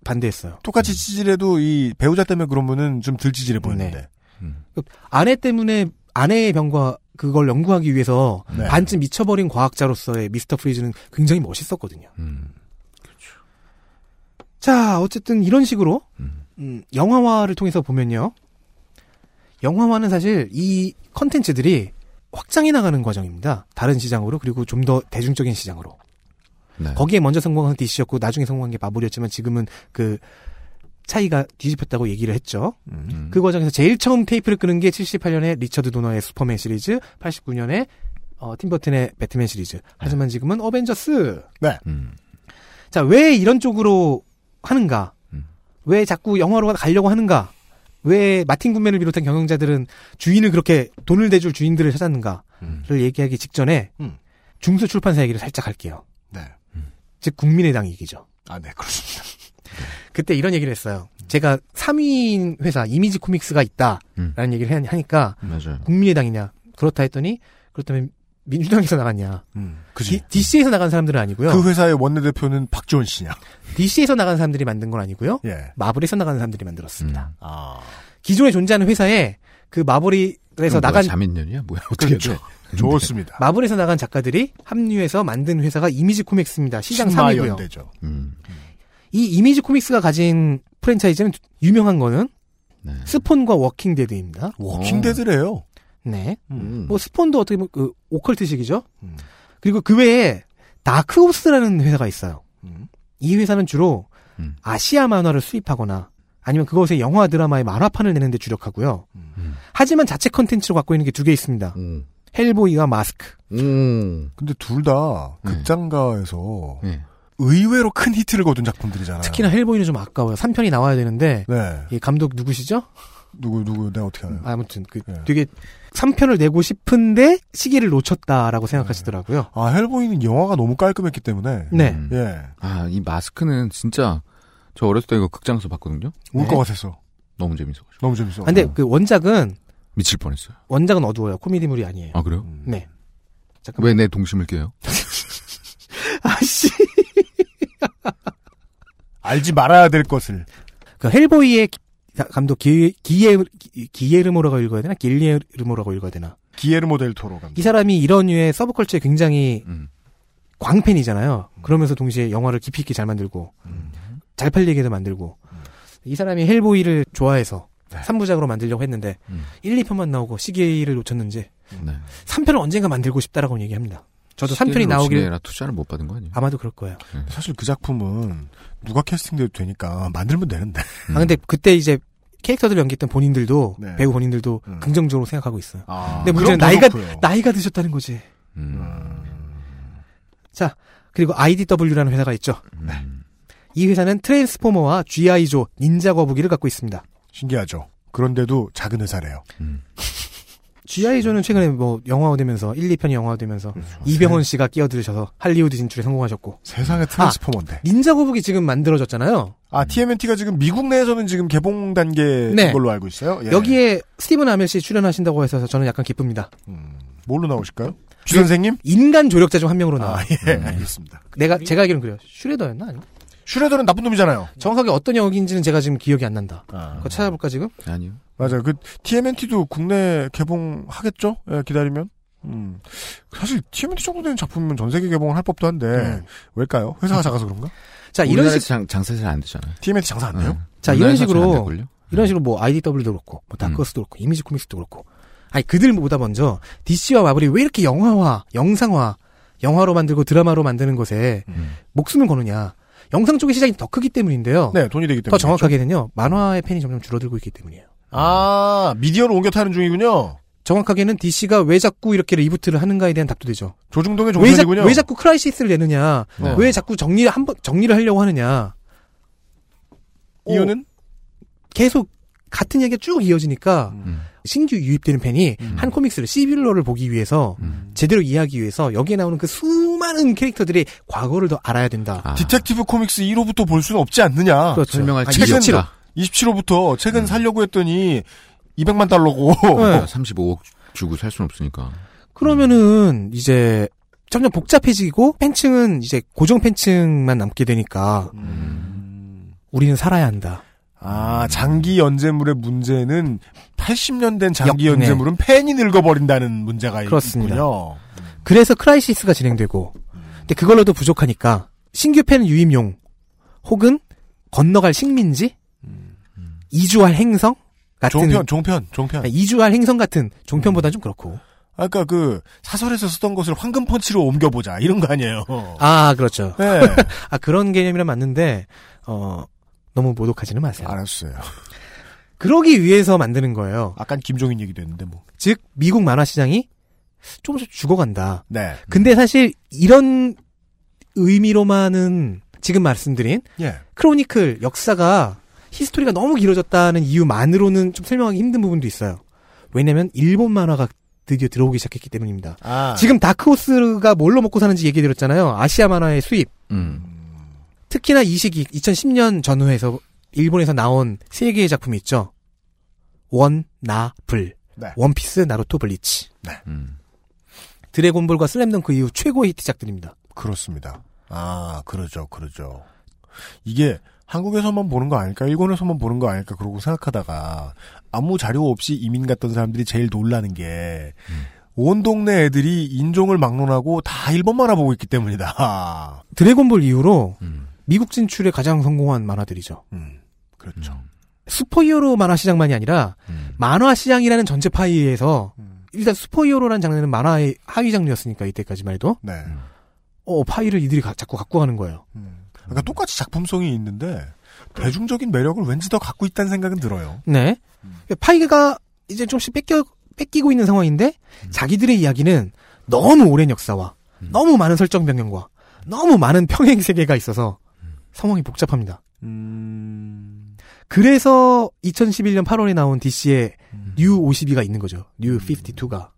반대했어요. 똑같이 찌질해도 이 배우자 때문에 그러면은 좀 덜 찌질해 보이는데. 음. 아내 때문에 아내의 병과 그걸 연구하기 위해서 네. 반쯤 미쳐버린 과학자로서의 미스터 프리즈는 굉장히 멋있었거든요. 음. 자, 어쨌든 이런 식으로 음. 음, 영화화를 통해서 보면요. 영화화는 사실 이 컨텐츠들이 확장해 나가는 과정입니다. 다른 시장으로 그리고 좀 더 대중적인 시장으로. 네. 거기에 먼저 성공한 DC였고 나중에 성공한 게 마블이었지만 지금은 그 차이가 뒤집혔다고 얘기를 했죠. 음. 그 과정에서 제일 처음 테이프를 끄는 게 78년에 리처드 도너의 슈퍼맨 시리즈, 89년에 어, 팀버튼의 배트맨 시리즈. 하지만 지금은 어벤져스. 네. 음. 자, 왜 이런 쪽으로 하는가? 음. 왜 자꾸 영화로 가려고 하는가? 왜 마틴 군맨을 비롯한 경영자들은 주인을 그렇게 돈을 대줄 주인들을 찾았는가를 음. 얘기하기 직전에 음. 중수 출판사 얘기를 살짝 할게요. 네. 즉 국민의당 얘기죠. 아, 네, 그렇습니다. 그때 이런 얘기를 했어요. 제가 3위인 회사 이미지 코믹스가 있다라는 음. 얘기를 하- 하니까 맞아요. 국민의당이냐? 그렇다 했더니 그렇다면 민주당에서 나갔냐. 음, 그지. D, c 에서 나간 사람들은 아니고요. 그 회사의 원내대표는 박지원 씨냐. DC에서 나간 사람들이 만든 건 아니고요. 예. 마블에서 나간 사람들이 만들었습니다. 아. 기존에 존재하는 회사에 그 마블에서 나간 뭐야, 자민련이야 뭐야 어떻게 그렇죠. 돼? (laughs) 좋습니다. 마블에서 나간 작가들이 합류해서 만든 회사가 이미지 코믹스입니다. 시장 3위고요. 신마연대죠. 음. 이 이미지 코믹스가 가진 프랜차이즈는 유명한 거는 네. 스폰과 워킹 데드입니다. 워킹 데드래요. 네. 음. 뭐 스폰도 어떻게 보면 그 오컬트식이죠. 그리고 그 외에 다크옵스라는 회사가 있어요. 음. 이 회사는 주로 음. 아시아 만화를 수입하거나 아니면 그것의 영화 드라마의 만화판을 내는 데 주력하고요. 음. 하지만 자체 컨텐츠로 갖고 있는 게 두 개 있습니다. 음. 헬보이와 마스크. 음. 근데 둘다 네. 극장가에서 네. 의외로 큰 히트를 거둔 작품들이잖아요. 특히나 헬보이는 좀 아까워요. 3편이 나와야 되는데 네. 이 감독 누구시죠? 누구 누구 내가 어떻게 알아요? 아무튼 그 네. 되게 3편을 내고 싶은데 시기를 놓쳤다라고 생각하시더라고요. 아 헬보이는 영화가 너무 깔끔했기 때문에 네. 음. 예. 아, 이 마스크는 진짜 저 어렸을 때 이거 극장에서 봤거든요. 울 것 같았어. 너무 재밌어. 너무 재밌어. 아, 근데 그 원작은 미칠 뻔했어요. 원작은 어두워요. 코미디물이 아니에요. 아 그래요? 네. 왜내 동심을 깨요? (laughs) 아씨. (laughs) 알지 말아야 될 것을. 그 헬보이의 기- 감독 기, 기에 기에르모라고 읽어야 되나? 길리에르모라고 읽어야 되나? 기에르모 델 토로 감독. 이 사람이 이런 류의 서브컬처에 굉장히 음. 광팬이잖아요. 그러면서 동시에 영화를 깊이 있게 잘 만들고 잘 팔리게도 만들고 이 사람이 헬보이를 좋아해서 네. 3부작으로 만들려고 했는데 음. 1, 2편만 나오고 시기를 놓쳤는지 네. 3편을 언젠가 만들고 싶다라고 얘기합니다. 저도 3편이 나오길 투자를 못 받은 거 아니에요? 아마도 그럴 거예요. 사실 그 작품은 누가 캐스팅돼도 되니까 만들면 되는데. 음. 아 근데 그때 이제 캐릭터들 연기했던 본인들도 네. 배우 본인들도 음. 긍정적으로 생각하고 있어요. 아, 근데 문제는 나이가 좋고요. 나이가 드셨다는 거지. 음. 자 그리고 IDW라는 회사가 있죠. 음. 이 회사는 트랜스포머와 GI조 닌자 거북이를 갖고 있습니다. 신기하죠. 그런데도 작은 회사래요. 음. GI조는 최근에 뭐 영화화되면서 1, 2편이 영화화되면서 그렇죠. 이병헌 씨가 끼어들으셔서 할리우드 진출에 성공하셨고 세상에 트랜스포머인데. 닌자 거북이 지금 만들어졌잖아요. 아, TMNT가 지금 미국 내에서는 지금 개봉 단계인 네. 걸로 알고 있어요. 예. 여기에 스티븐 아멜 씨 출연하신다고 해서 저는 약간 기쁩니다. 음, 뭘로 나오실까요? 주 선생님? 인간 조력자 중 한 명으로 나와. 아, 예, 알겠습니다. 내가 제가 알기로는 그래요. 슈레더였나 아니? 슈레더는 나쁜 놈이잖아요. 정확하게 어떤 역인지는 제가 지금 기억이 안 난다. 아. 그거 찾아볼까 지금? 아니요. 맞아요. 그 TMNT도 국내 개봉하겠죠? 예, 기다리면. 음. 사실 TMNT 정도 되는 작품이면 전 세계 개봉을 할 법도 한데 음. 왜일까요? 회사가 작아서 그런가? 자 이런 식, 장, 장사 잘 안 되잖아요. TMNT 장사 안 돼요? 자 이런 식으로? 이런 식으로 뭐 IDW도 그렇고 뭐 다크호스도 그렇고 이미지 코믹스도 그렇고 아니 그들보다 먼저 DC와 마블이 왜 이렇게 영화화, 영상화, 영화로 만들고 드라마로 만드는 것에 음. 목숨을 거느냐? 영상 쪽의 시장이 더 크기 때문인데요. 네, 돈이 되기 때문에. 더 정확하게는요 만화의 팬이 점점 줄어들고 있기 때문이에요. 아, 미디어로 옮겨 타는 중이군요. 정확하게는 DC가 왜 자꾸 이렇게 reboot를 하는가에 대한 답도 되죠. 조중동의 왜, 자, 종편이군요. 왜 자꾸 크라이시스를 내느냐? 네. 왜 자꾸 정리를 한번 정리를 하려고 하느냐? 이유는? 계속 같은 얘기가 쭉 이어지니까 음. 신규 유입되는 팬이 음. 한 코믹스를 시빌 워를 보기 위해서 음. 제대로 이해하기 위해서 여기에 나오는 그 수많은 캐릭터들의 과거를 더 알아야 된다. 아, 디텍티브 코믹스 1호부터 볼 수는 없지 않느냐. 그렇죠. 설명할 아니, 책이 책은 없다. 27호부터 책은 음. 살려고 했더니 200만 달러고. 네. 35억 주고 살 수는 없으니까. 그러면은 이제 점점 복잡해지고 팬층은 이제 고정 팬층만 남게 되니까 음. 우리는 살아야 한다. 아, 장기 연재물의 문제는 80년 된 장기 역- 네. 연재물은 팬이 늙어버린다는 문제가 그렇습니다. 있군요. 그래서 크라이시스가 진행되고 근데 그걸로도 부족하니까 신규 팬 유입용 혹은 건너갈 식민지 이주할 행성 같은 종편, 종편, 종편. 아니, 이주할 행성 같은 종편보다 좀 그렇고 아까 그 사설에서 쓰던 것을 황금 펀치로 옮겨보자 이런 거 아니에요. 아 그렇죠 네. (laughs) 아 그런 개념이란 맞는데 어 너무 모독하지는 아. 마세요 알았어요. 그러기 위해서 만드는 거예요 아까 김종인 얘기도 했는데 뭐. 즉 미국 만화 시장이 조금씩 죽어간다 네. 근데 사실 이런 의미로만은 지금 말씀드린 예. 크로니클 역사가 히스토리가 너무 길어졌다는 이유만으로는 좀 설명하기 힘든 부분도 있어요. 왜냐면 일본 만화가 드디어 들어오기 시작했기 때문입니다. 아. 지금 다크호스가 뭘로 먹고 사는지 얘기 드렸잖아요. 아시아 만화의 수입. 음. 특히나 이 시기 2010년 전후에서 일본에서 나온 세 개의 작품이 있죠. 원, 나, 불. 네. 원피스, 나루토, 블리치. 음. 드래곤볼과 슬램덩크 이후 최고의 히트작들입니다. 그렇습니다. 아, 그러죠, 그러죠. 이게 한국에서만 보는 거 아닐까, 일본에서만 보는 거 아닐까, 그러고 생각하다가 아무 자료 없이 이민 갔던 사람들이 제일 놀라는 게, 온 동네 애들이 인종을 막론하고 다 일본 만화 보고 있기 때문이다. 드래곤볼 이후로 미국 진출에 가장 성공한 만화들이죠. 음, 그렇죠. 슈퍼히어로 만화 시장만이 아니라 만화 시장이라는 전체 파이에서 일단 superhero라는 장르는 만화의 하위 장르였으니까 이때까지만 해도 네. 어 파이를 이들이 가- 자꾸 갖고 가는 거예요. 그러니까 똑같이 작품성이 있는데, 대중적인 매력을 왠지 더 갖고 있다는 생각은 들어요. 네. 파이가 이제 좀씩 뺏겨 뺏기고 있는 상황인데 자기들의 이야기는 너무 오랜 역사와 너무 많은 설정 변경과 너무 많은 평행 세계가 있어서 상황이 복잡합니다. 그래서 2011년 8월에 나온 DC의 뉴 52가 있는 거죠. 뉴 52가.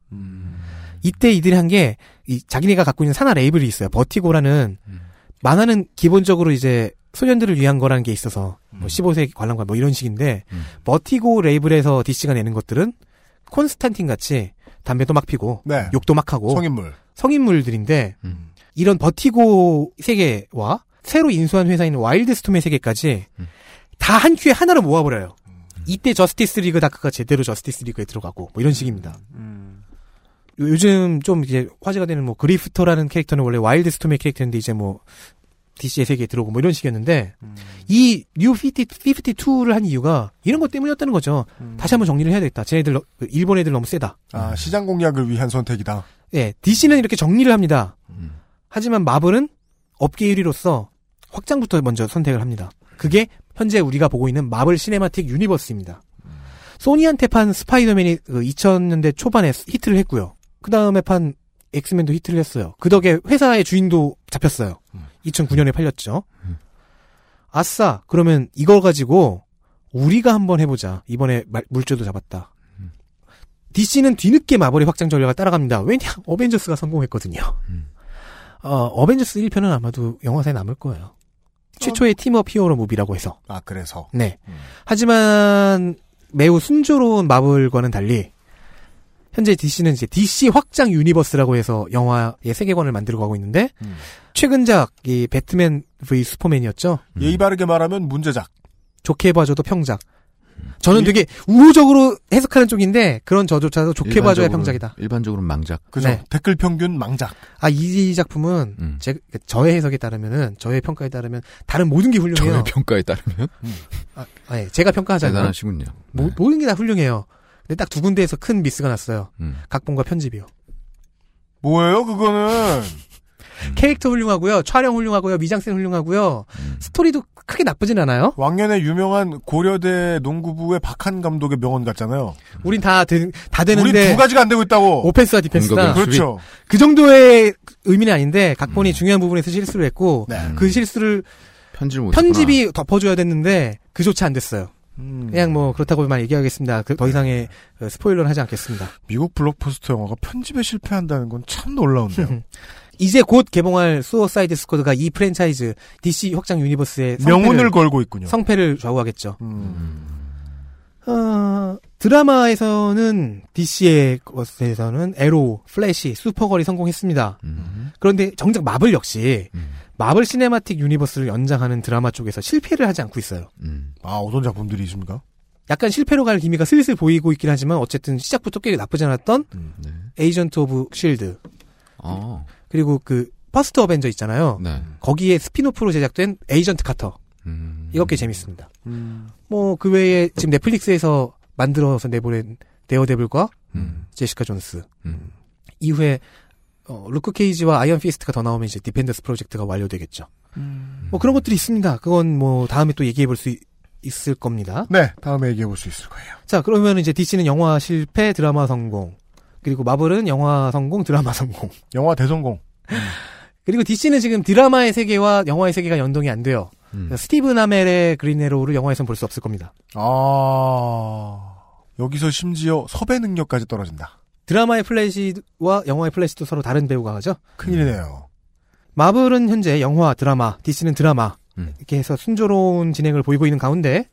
이때 이들이 한 게 이 자기네가 갖고 있는 산하 레이블이 있어요. 버티고라는 만화는 기본적으로 이제 소년들을 위한 거라는 게 있어서 뭐 15세 관람가 뭐 이런 식인데 버티고 레이블에서 DC가 내는 것들은 콘스탄틴 같이 담배도 막 피고 네. 욕도 막 하고 성인물. 성인물들인데 이런 버티고 세계와 새로 인수한 회사인 와일드 스톰의 세계까지 다한 큐에 하나로 모아버려요. 이때 저스티스 리그 다크가 제대로 저스티스 리그에 들어가고 뭐 이런 식입니다. 요- 요즘 좀 이제 화제가 되는 뭐 그리프터라는 캐릭터는 원래 와일드 스톰의 캐릭터인데 이제 뭐 DC의 세계에 들어오고 뭐 이런 식이었는데 이 뉴 50, 52를 한 이유가 이런 것 때문이었다는 거죠. 다시 한번 정리를 해야 되겠다. 쟤네들 너- 그 일본 애들 너무 세다. 아, 시장 공략을 위한 선택이다. 예, DC는 이렇게 정리를 합니다. 하지만 마블은 업계 1위로서 확장부터 먼저 선택을 합니다. 그게 현재 우리가 보고 있는 마블 시네마틱 유니버스입니다. 소니한테 판 스파이더맨이 그 2000년대 초반에 히트를 했고요. 그 다음에 판 엑스맨도 히트를 했어요. 그 덕에 회사의 주인도 잡혔어요. 2009년에 팔렸죠. 아싸, 그러면 이걸 가지고 우리가 한번 해보자. 이번에 말- 물주도 잡았다. DC는 뒤늦게 마블의 확장 전략을 따라갑니다. 왜냐? 어벤져스가 성공했거든요. 어, 어벤져스 1편은 아마도 영화사에 남을 거예요. 최초의 team-up hero movie라고 해서. 아, 그래서. 네. 하지만 매우 순조로운 마블과는 달리 현재 DC는 이제 DC 확장 유니버스라고 해서 영화의 세계관을 만들어 가고 있는데 최근작 이 배트맨 v 슈퍼맨이었죠. 예의 바르게 말하면 문제작. 좋게 봐줘도 평작. 저는 되게 우호적으로 해석하는 쪽인데 그런 저조차도 좋게 봐줘야 평작이다. 일반적으로는 망작. 그죠. 네. 댓글 평균 망작. 아, 이 작품은 제 저의 해석에 따르면은 저의 평가에 따르면 다른 모든 게 훌륭해요. 저의 평가에 따르면 아, 아, 예, 제가 평가하잖아요. 대단하시군요. 모, 모든 게 다 훌륭해요. 근데 딱 두 군데에서 큰 미스가 났어요. 음. 각본과 편집이요. 뭐예요, 그거는? 캐릭터 훌륭하고요, 촬영 훌륭하고요, 미장센 훌륭하고요, 스토리도 크게 나쁘진 않아요. 왕년에 유명한 고려대 농구부의 박한 감독의 명언 같잖아요. 우린 다, 되, 다 되는데. 우린 두 가지가 안 되고 있다고. 오펜스와 디펜스다. 그렇죠. 그 정도의 의미는 아닌데, 각본이 중요한 부분에서 실수를 했고, 그 실수를 편집 못 편집이 덮어줘야 됐는데, 그조차 안 됐어요. 음. 그냥 뭐, 그렇다고만 얘기하겠습니다. 그- 더 이상의 어, 스포일러는 하지 않겠습니다. 미국 블록버스터 영화가 편집에 실패한다는 건 참 놀라운데요. (laughs) 이제 곧 개봉할 수어사이드 스쿼드가 이 프랜차이즈 DC 확장 유니버스의 명운을 걸고 있군요. 음. 성패를 좌우하겠죠. 어, 드라마에서는 DC의 것에서는 애로우, 플래시, 슈퍼걸이 성공했습니다. 그런데 정작 마블 역시 마블 시네마틱 유니버스를 연장하는 드라마 쪽에서 실패를 하지 않고 있어요. 아, 어떤 작품들이 있습니까? 약간 실패로 갈 기미가 슬슬 보이고 있긴 하지만 어쨌든 시작부터 꽤 나쁘지 않았던 음. 에이전트 오브 쉴드 어. 그리고 그 퍼스트 어벤져 있잖아요. 네. 거기에 spin-off로 제작된 에이전트 카터. 음. 꽤 재밌습니다. 뭐그 외에 지금 넷플릭스에서 만들어서 내보낸 데어데블과 제시카 존스. 이후에 어, 루크 케이지와 아이언 피스트가 더 나오면 이제 디펜더스 프로젝트가 완료되겠죠. 뭐 그런 것들이 있습니다. 그건 뭐 다음에 또 얘기해 볼 수 있을 겁니다. 네, 다음에 얘기해 볼 수 있을 거예요. 자, 그러면 이제 DC는 영화 실패, 드라마 성공. 그리고 마블은 영화 성공, 드라마 성공. (laughs) 영화 대성공. 그리고 DC는 지금 드라마의 세계와 영화의 세계가 연동이 안 돼요. 스티븐 아멜의 그린 애로우를 영화에선 볼 수 없을 겁니다. 아, 여기서 심지어 섭외 능력까지 떨어진다. 드라마의 플래시와 영화의 플래시도 서로 다른 배우가 하죠. 큰일이네요. 마블은 현재 영화, 드라마, DC는 드라마 이렇게 해서 순조로운 진행을 보이고 있는 가운데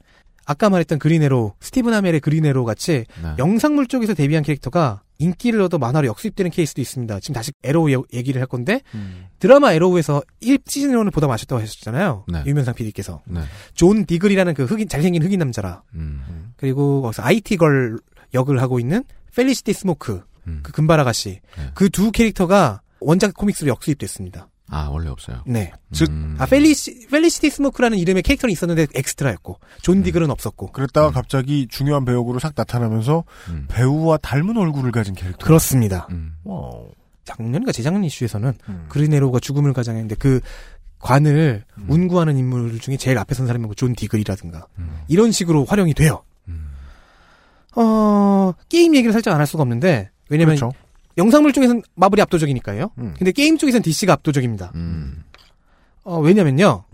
아까 말했던 그린 애로우, 스티븐 아멜의 그린 애로우 같이 네. 영상물 쪽에서 데뷔한 캐릭터가 인기를 얻어 만화로 역수입되는 케이스도 있습니다. 지금 다시 애로우 예- 얘기를 할 건데 음. 드라마 애로우에서 1 시즌 1을 보다 마셨다고 하셨잖아요. 네. 유면상 PD께서 네. 존 디글이라는 그 흑인 잘생긴 흑인 남자라 음. 그리고 거기서 IT girl 역을 하고 있는 펠리시티 스모크 음. 그 금발 아가씨 네. 그두 캐릭터가 원작 코믹스로 역수입됐습니다. 아, 원래 없어요. 네. 즉, 음. 아 펠리시 펠리시티 스모크라는 이름의 캐릭터는 있었는데 엑스트라였고 존 디글은 없었고 그랬다가 갑자기 중요한 배역으로 싹 나타나면서 음. 배우와 닮은 얼굴을 가진 캐릭터. 그렇습니다. 음. 작년인가 재작년 이슈에서는 음. 그린에로우가 죽음을 가장했는데 그 관을 운구하는 인물 중에 제일 앞에 선 사람이 뭐존 디글이라든가 음. 이런 식으로 활용이 돼요. 음. 어 게임 얘기를 살짝 안 할 수가 없는데 왜냐면 그렇죠. 영상물 쪽에서는 마블이 압도적이니까요. 음. 근데 게임 쪽에서는 DC가 압도적입니다. 음. 어, 왜냐면요.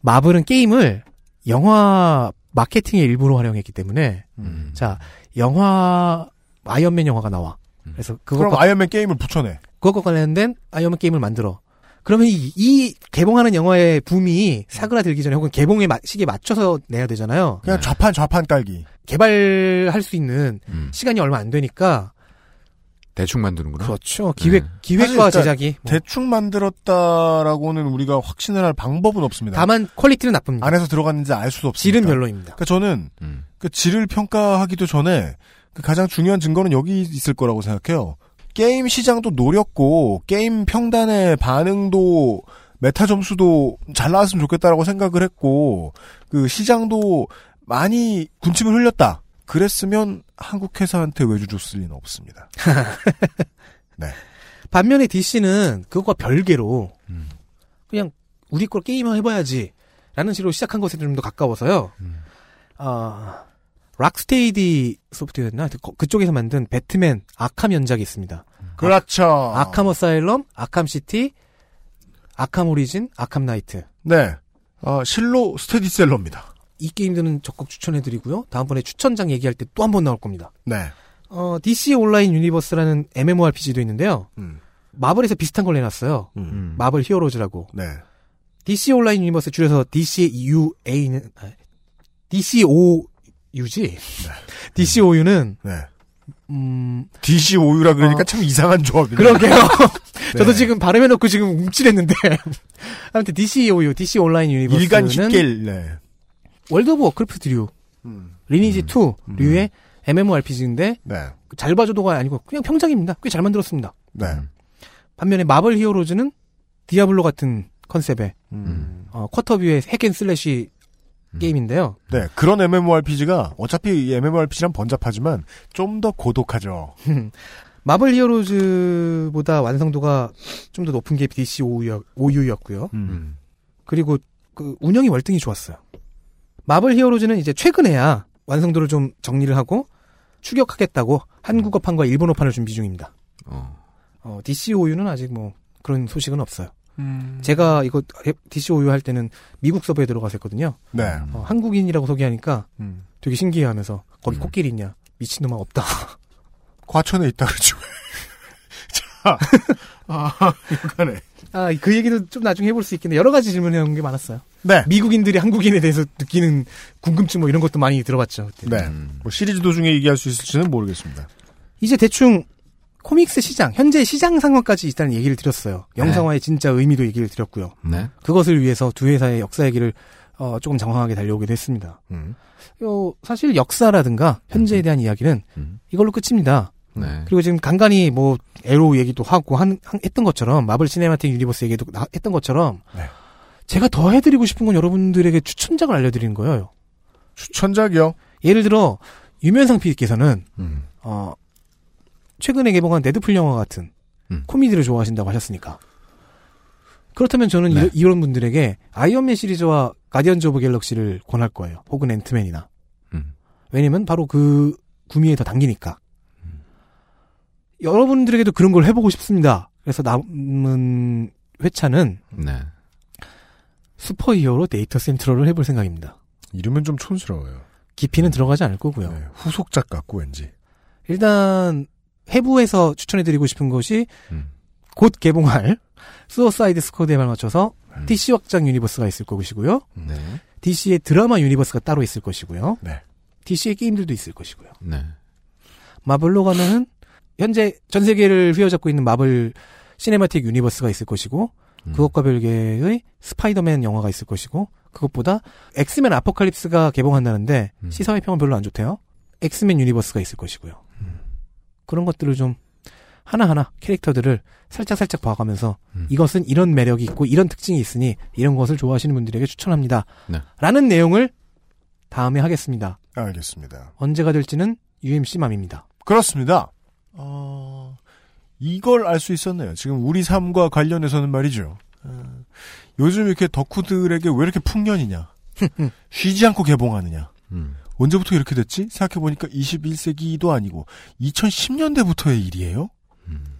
마블은 게임을 영화 마케팅의 일부로 활용했기 때문에 음. 자 영화 아이언맨 영화가 나와. 그래서 그럼 그것과 아이언맨 게임을 붙여내. 그것과 관련된 아이언맨 게임을 만들어. 그러면 이, 이 개봉하는 영화의 붐이 사그라들기 전에 혹은 개봉의 마- 시기에 맞춰서 내야 되잖아요. 그냥 좌판 좌판 깔기. 개발할 수 있는 음. 시간이 얼마 안 되니까 대충 만드는구나. 그렇죠. 기획 네. 기획과 제작이 뭐. 대충 만들었다라고는 우리가 확신을 할 방법은 없습니다. 다만 퀄리티는 나쁩니다. 안에서 들어갔는지 알 수도 없습니다. 질은 별로입니다. 그러니까 저는 음. 그 질을 평가하기도 전에 그 가장 중요한 증거는 여기 있을 거라고 생각해요. 게임 시장도 노렸고 게임 평단의 반응도 메타 점수도 잘 나왔으면 좋겠다라고 생각을 했고 그 시장도 많이 군침을 흘렸다. 그랬으면 한국 회사한테 외주 줬을 리는 없습니다. (laughs) 네. 반면에 DC는 그것과 별개로 음. 그냥 우리 걸 게임을 해봐야지 라는 식으로 시작한 것에 좀 더 가까워서요. 음. 아 락스테디 소프트웨어였나 그- 그쪽에서 만든 배트맨 아캄 연작이 있습니다. 그렇죠. 아캄 어사일럼, 아캄 시티, 아캄 오리진, 아캄 나이트. 네. 어, 실로 스테디셀러입니다. 이 게임들은 적극 추천해드리고요. 다음번에 추천작 얘기할 때 또 한 번 나올 겁니다. 네. 어, DC 온라인 유니버스라는 MMORPG도 있는데요. 음. 마블에서 비슷한 걸 내놨어요. 음. 마블 히어로즈라고. 네. DC 온라인 유니버스 줄여서 DCUA는 아, DCOU지. (laughs) DCOU는 네. 음 DC 오유라 그러니까 어. 참 이상한 조합이네. 그러게요. (laughs) 저도 네. 지금 발음해놓고 지금 움찔했는데 (laughs) 아무튼 DCOU, DC 온라인 유니버스는 일간 식길. 네. 월드 오브 워크래프트 류, 음. 리니지 2류의 MMORPG인데 네. 잘 봐줘도가 아니고 그냥 평작입니다. 꽤 잘 만들었습니다. 네. 반면에 마블 히어로즈는 디아블로 같은 컨셉의 음. 어, 쿼터뷰의 핵앤슬래시 게임인데요. 네. 그런 MMORPG가 어차피 이 MMORPG란 번잡하지만 좀 더 고독하죠. (laughs) 마블 히어로즈보다 완성도가 좀 더 높은 게 DC OU였고요. 음. 그리고 그 운영이 월등히 좋았어요. 마블 히어로즈는 이제 최근에야 완성도를 좀 정리를 하고 추격하겠다고 한국어판과 일본어판을 준비 중입니다. 어. 어, DC OU는 아직 뭐 그런 소식은 없어요. 음. 제가 이거 DC OU 할 때는 미국 서버에 들어가서 했거든요. 네. 어, 한국인이라고 소개하니까 음. 되게 신기해하면서 거기 코끼리 있냐? 미친놈아 없다. 과천에 있다 그러죠. (laughs) 자, (laughs) 아, 이간에 아, 그 얘기도 좀 나중에 해볼 수 있겠네. 여러 가지 질문해 온게 많았어요. 네. 미국인들이 한국인에 대해서 느끼는 궁금증 뭐 이런 것도 많이 들어봤죠. 그때. 네. 뭐 시리즈 도중에 얘기할 수 있을지는 모르겠습니다. 이제 대충 코믹스 시장, 현재 시장 상황까지 일단 얘기를 드렸어요. 영상화의 진짜 의미도 얘기를 드렸고요. 네. 그것을 위해서 두 회사의 역사 얘기를 어, 조금 장황하게 달려오기도 했습니다. 음. 요, 사실 역사라든가 현재에 대한 이야기는 음. 이걸로 끝입니다. 네. 그리고 지금 간간히 뭐 애로우 얘기도 하고 한, 한- 했던 것처럼 마블 시네마틱 유니버스 얘기도 나- 했던 것처럼 네. 제가 더 해드리고 싶은 건 여러분들에게 추천작을 알려드리는 거예요. 추천작이요? 예를 들어 유면상 PD께서는 음. 어, 최근에 개봉한 데드풀 영화 같은 음. 코미디를 좋아하신다고 하셨으니까 그렇다면 저는 네. 이, 런 분들에게 아이언맨 시리즈와 가디언즈 오브 갤럭시를 권할 거예요. 혹은 앤트맨이나. 음. 왜냐면 바로 그 구미에 더 당기니까. 여러분들에게도 그런 걸 해보고 싶습니다. 그래서 남은 회차는 네. 슈퍼히어로 데이터 센트럴을 해볼 생각입니다. 이름은 좀 촌스러워요. 깊이는 들어가지 않을 거고요. 네. 후속작 같고 왠지. 일단 해부에서 추천해드리고 싶은 것이 음. 곧 개봉할 수어사이드 스쿼드에 맞춰서 DC 확장 유니버스가 있을 것이고요. 네. DC의 드라마 유니버스가 따로 있을 것이고요. 네. DC의 게임들도 있을 것이고요. 네. 마블로 가면은 현재 전 세계를 휘어잡고 있는 마블 시네마틱 유니버스가 있을 것이고 음. 그것과 별개의 스파이더맨 영화가 있을 것이고 그것보다 엑스맨 아포칼립스가 개봉한다는데 음. 시사회 평은 별로 안 좋대요. 엑스맨 유니버스가 있을 것이고요. 음. 그런 것들을 좀 하나하나 캐릭터들을 살짝살짝 봐가면서 음. 이것은 이런 매력이 있고 이런 특징이 있으니 이런 것을 좋아하시는 분들에게 추천합니다. 네. 라는 내용을 다음에 하겠습니다. 알겠습니다. 언제가 될지는 UMC 맘입니다. 그렇습니다. 어, 이걸 알 수 있었네요. 지금 우리 삶과 관련해서는 말이죠. 어, 요즘 이렇게 덕후들에게 왜 이렇게 풍년이냐. (laughs) 쉬지 않고 개봉하느냐. 음. 언제부터 이렇게 됐지? 생각해보니까 21세기도 아니고 2010년대부터의 일이에요?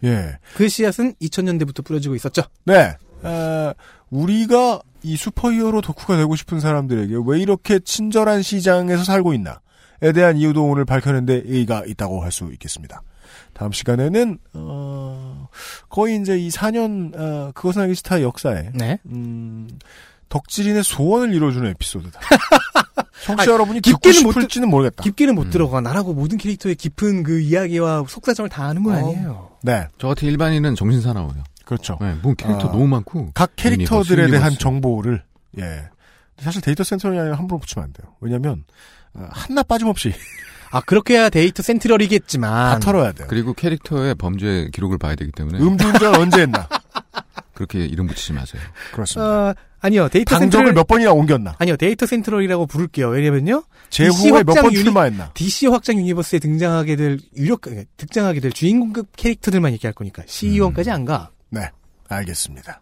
예. 그 씨앗은 2000년대부터 뿌려지고 있었죠. 네. 어, 우리가 이 슈퍼히어로 덕후가 되고 싶은 사람들에게 왜 이렇게 친절한 시장에서 살고 있나에 대한 이유도 오늘 밝혀낸 데 의의가 있다고 할 수 있겠습니다. 다음 시간에는 어, 거의 이제 이 4년 어, 그것은 알기 싫다 역사에 네. 음, 덕질인의 소원을 이뤄주는 에피소드다. (laughs) 청취자 여러분이 깊게는 못 싶을지는 모르겠다. 깊게는 못 들어가. 나라고 모든 캐릭터의 깊은 그 이야기와 속사정을 다 아는 건 어. 아니에요. 네. 저 같은 일반인은 정신 사나워요. 그렇죠. 네, 뭐 캐릭터 아, 너무 많고 각 캐릭터들에 유니버스, 대한 유니버스. 정보를 예 사실 데이터 센터에 함부로 붙이면 안 돼요. 왜냐하면 어, 하나 빠짐없이 아 그렇게 해야 데이터 센트럴이겠지만 다 털어야 돼요. 그리고 캐릭터의 범죄 기록을 봐야 되기 때문에 음주운전 언제 했나? (laughs) 그렇게 이름 붙이지 마세요. 그렇습니다. 어, 아니요 데이터 당적을 센트럴 몇 번이나 옮겼나? 아니요 데이터 센트럴이라고 부를게요. 왜냐면요 제 DC 후에 몇번 유니- 출마했나? DC 확장 유니버스에 등장하게 될 유력 등장하게 될 주인공급 캐릭터들만 얘기할 거니까 CEO까지 안 가. 네, 알겠습니다.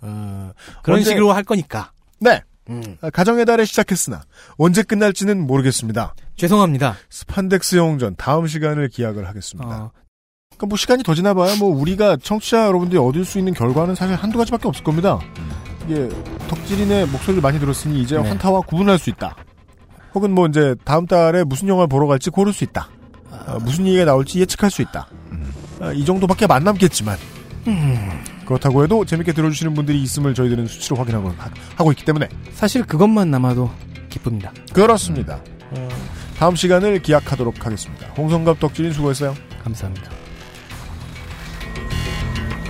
어, 그런 언제- 식으로 할 거니까. 네. 음. 아, 가정의 달에 시작했으나 언제 끝날지는 모르겠습니다. 죄송합니다. 스판덱스 영웅전 다음 시간을 기약을 하겠습니다. 어, 그러니까 뭐 시간이 더 지나봐야 뭐 우리가 청취자 여러분들이 얻을 수 있는 결과는 사실 한두 가지밖에 없을 겁니다. 이게 덕질인의 목소리를 많이 들었으니 이제 네. 환타와 구분할 수 있다. 혹은 뭐 이제 다음 달에 무슨 영화 보러 갈지 고를 수 있다. 어, 무슨 얘기가 나올지 예측할 수 있다. 아, 이 정도밖에 안 남겠지만 그렇다고 해도 재밌게 들어주시는 분들이 있음을 저희들은 수치로 확인하고 하- 하고 있기 때문에 사실 그것만 남아도 기쁩니다. 그렇습니다. 어, 다음 시간을 기약하도록 하겠습니다. 홍성갑 덕질인 수고했어요. 감사합니다.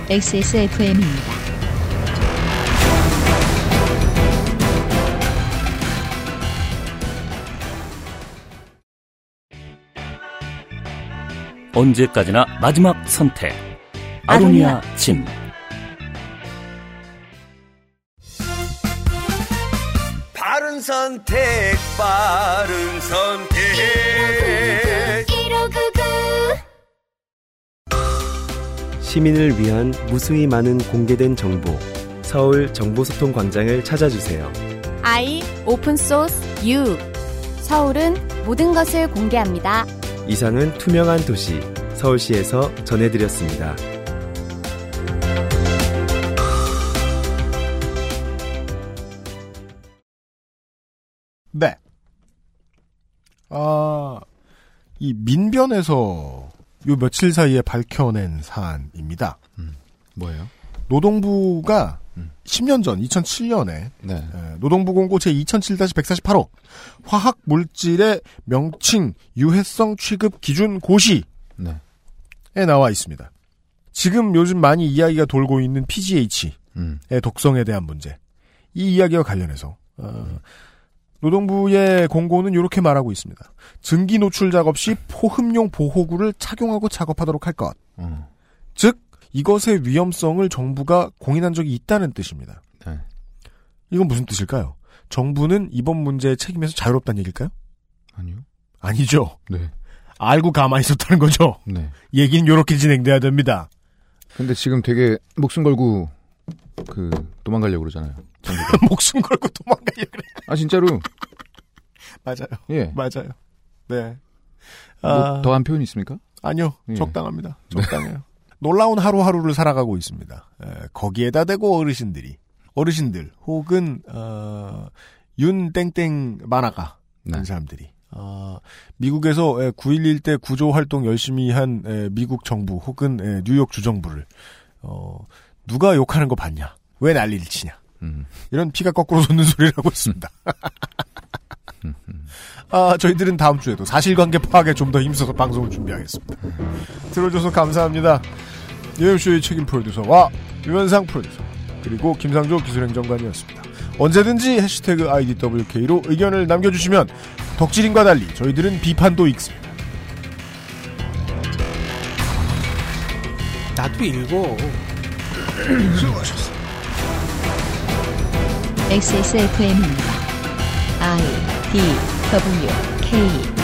XSFM입니다. 언제까지나 마지막 선택. 아로니아 침. 바른 선택, 바른 선택. 시민을 위한 무수히 많은 공개된 정보. 서울 정보소통 광장을 찾아주세요. I 오픈 소스 U 서울은 모든 것을 공개합니다. 이상은 투명한 도시 서울시에서 전해드렸습니다. 네. 아, 이 민변에서 요 며칠 사이에 밝혀낸 사안입니다. 뭐예요? 노동부가 10년 전 2007년에 네. 노동부 공고 제 2007-148호 화학 물질의 명칭 유해성 취급 기준 고시에 네. 나와 있습니다. 지금 요즘 많이 이야기가 돌고 있는 PGH의 음. 독성에 대한 문제. 이 이야기와 관련해서 어, 노동부의 공고는 이렇게 말하고 있습니다. 증기 노출 작업 시 포흡용 보호구를 착용하고 작업하도록 할 것. 어. 즉 이것의 위험성을 정부가 공인한 적이 있다는 뜻입니다. 네. 이건 무슨 뜻일까요? 정부는 이번 문제의 책임에서 자유롭다는 얘기일까요? 아니요. 아니죠. 네. 알고 가만히 있었다는 거죠. 네. 얘기는 이렇게 진행돼야 됩니다. 근데 지금 되게 목숨 걸고 그 도망가려고 그러잖아요. (laughs) 목숨 걸고 도망가려고 그래. 아 진짜로. 맞아요. 예. 맞아요. 네. 뭐 아, 더한 표현 있습니까? 아니요. 예. 적당합니다. 적당해요. (laughs) 놀라운 하루하루를 살아가고 있습니다. 에, 거기에다 대고 어르신들이 어르신들 혹은 어, 윤 땡땡 만화가 네. 한 사람들이 어, 미국에서 에, 9.11 때 구조 활동 열심히 한 에, 미국 정부 혹은 에, 뉴욕 주정부를 어, 누가 욕하는 거 봤냐? 왜 난리를 치냐? 음. 이런 피가 거꾸로 솟는 소리를 하고 있습니다. 아, 저희들은 다음 주에도 사실관계 파악에 좀 더 힘써서 방송을 준비하겠습니다. 들어줘서 감사합니다. UMC의 책임 프로듀서와 유현상 프로듀서 그리고 김상조 기술행정관이었습니다. 언제든지 해시태그 IDWK로 의견을 남겨주시면 덕질인과 달리 저희들은 비판도 읽습니다. 나도 읽어. (clears throat) 수고하셨습니다. XSFM입니다. I D W K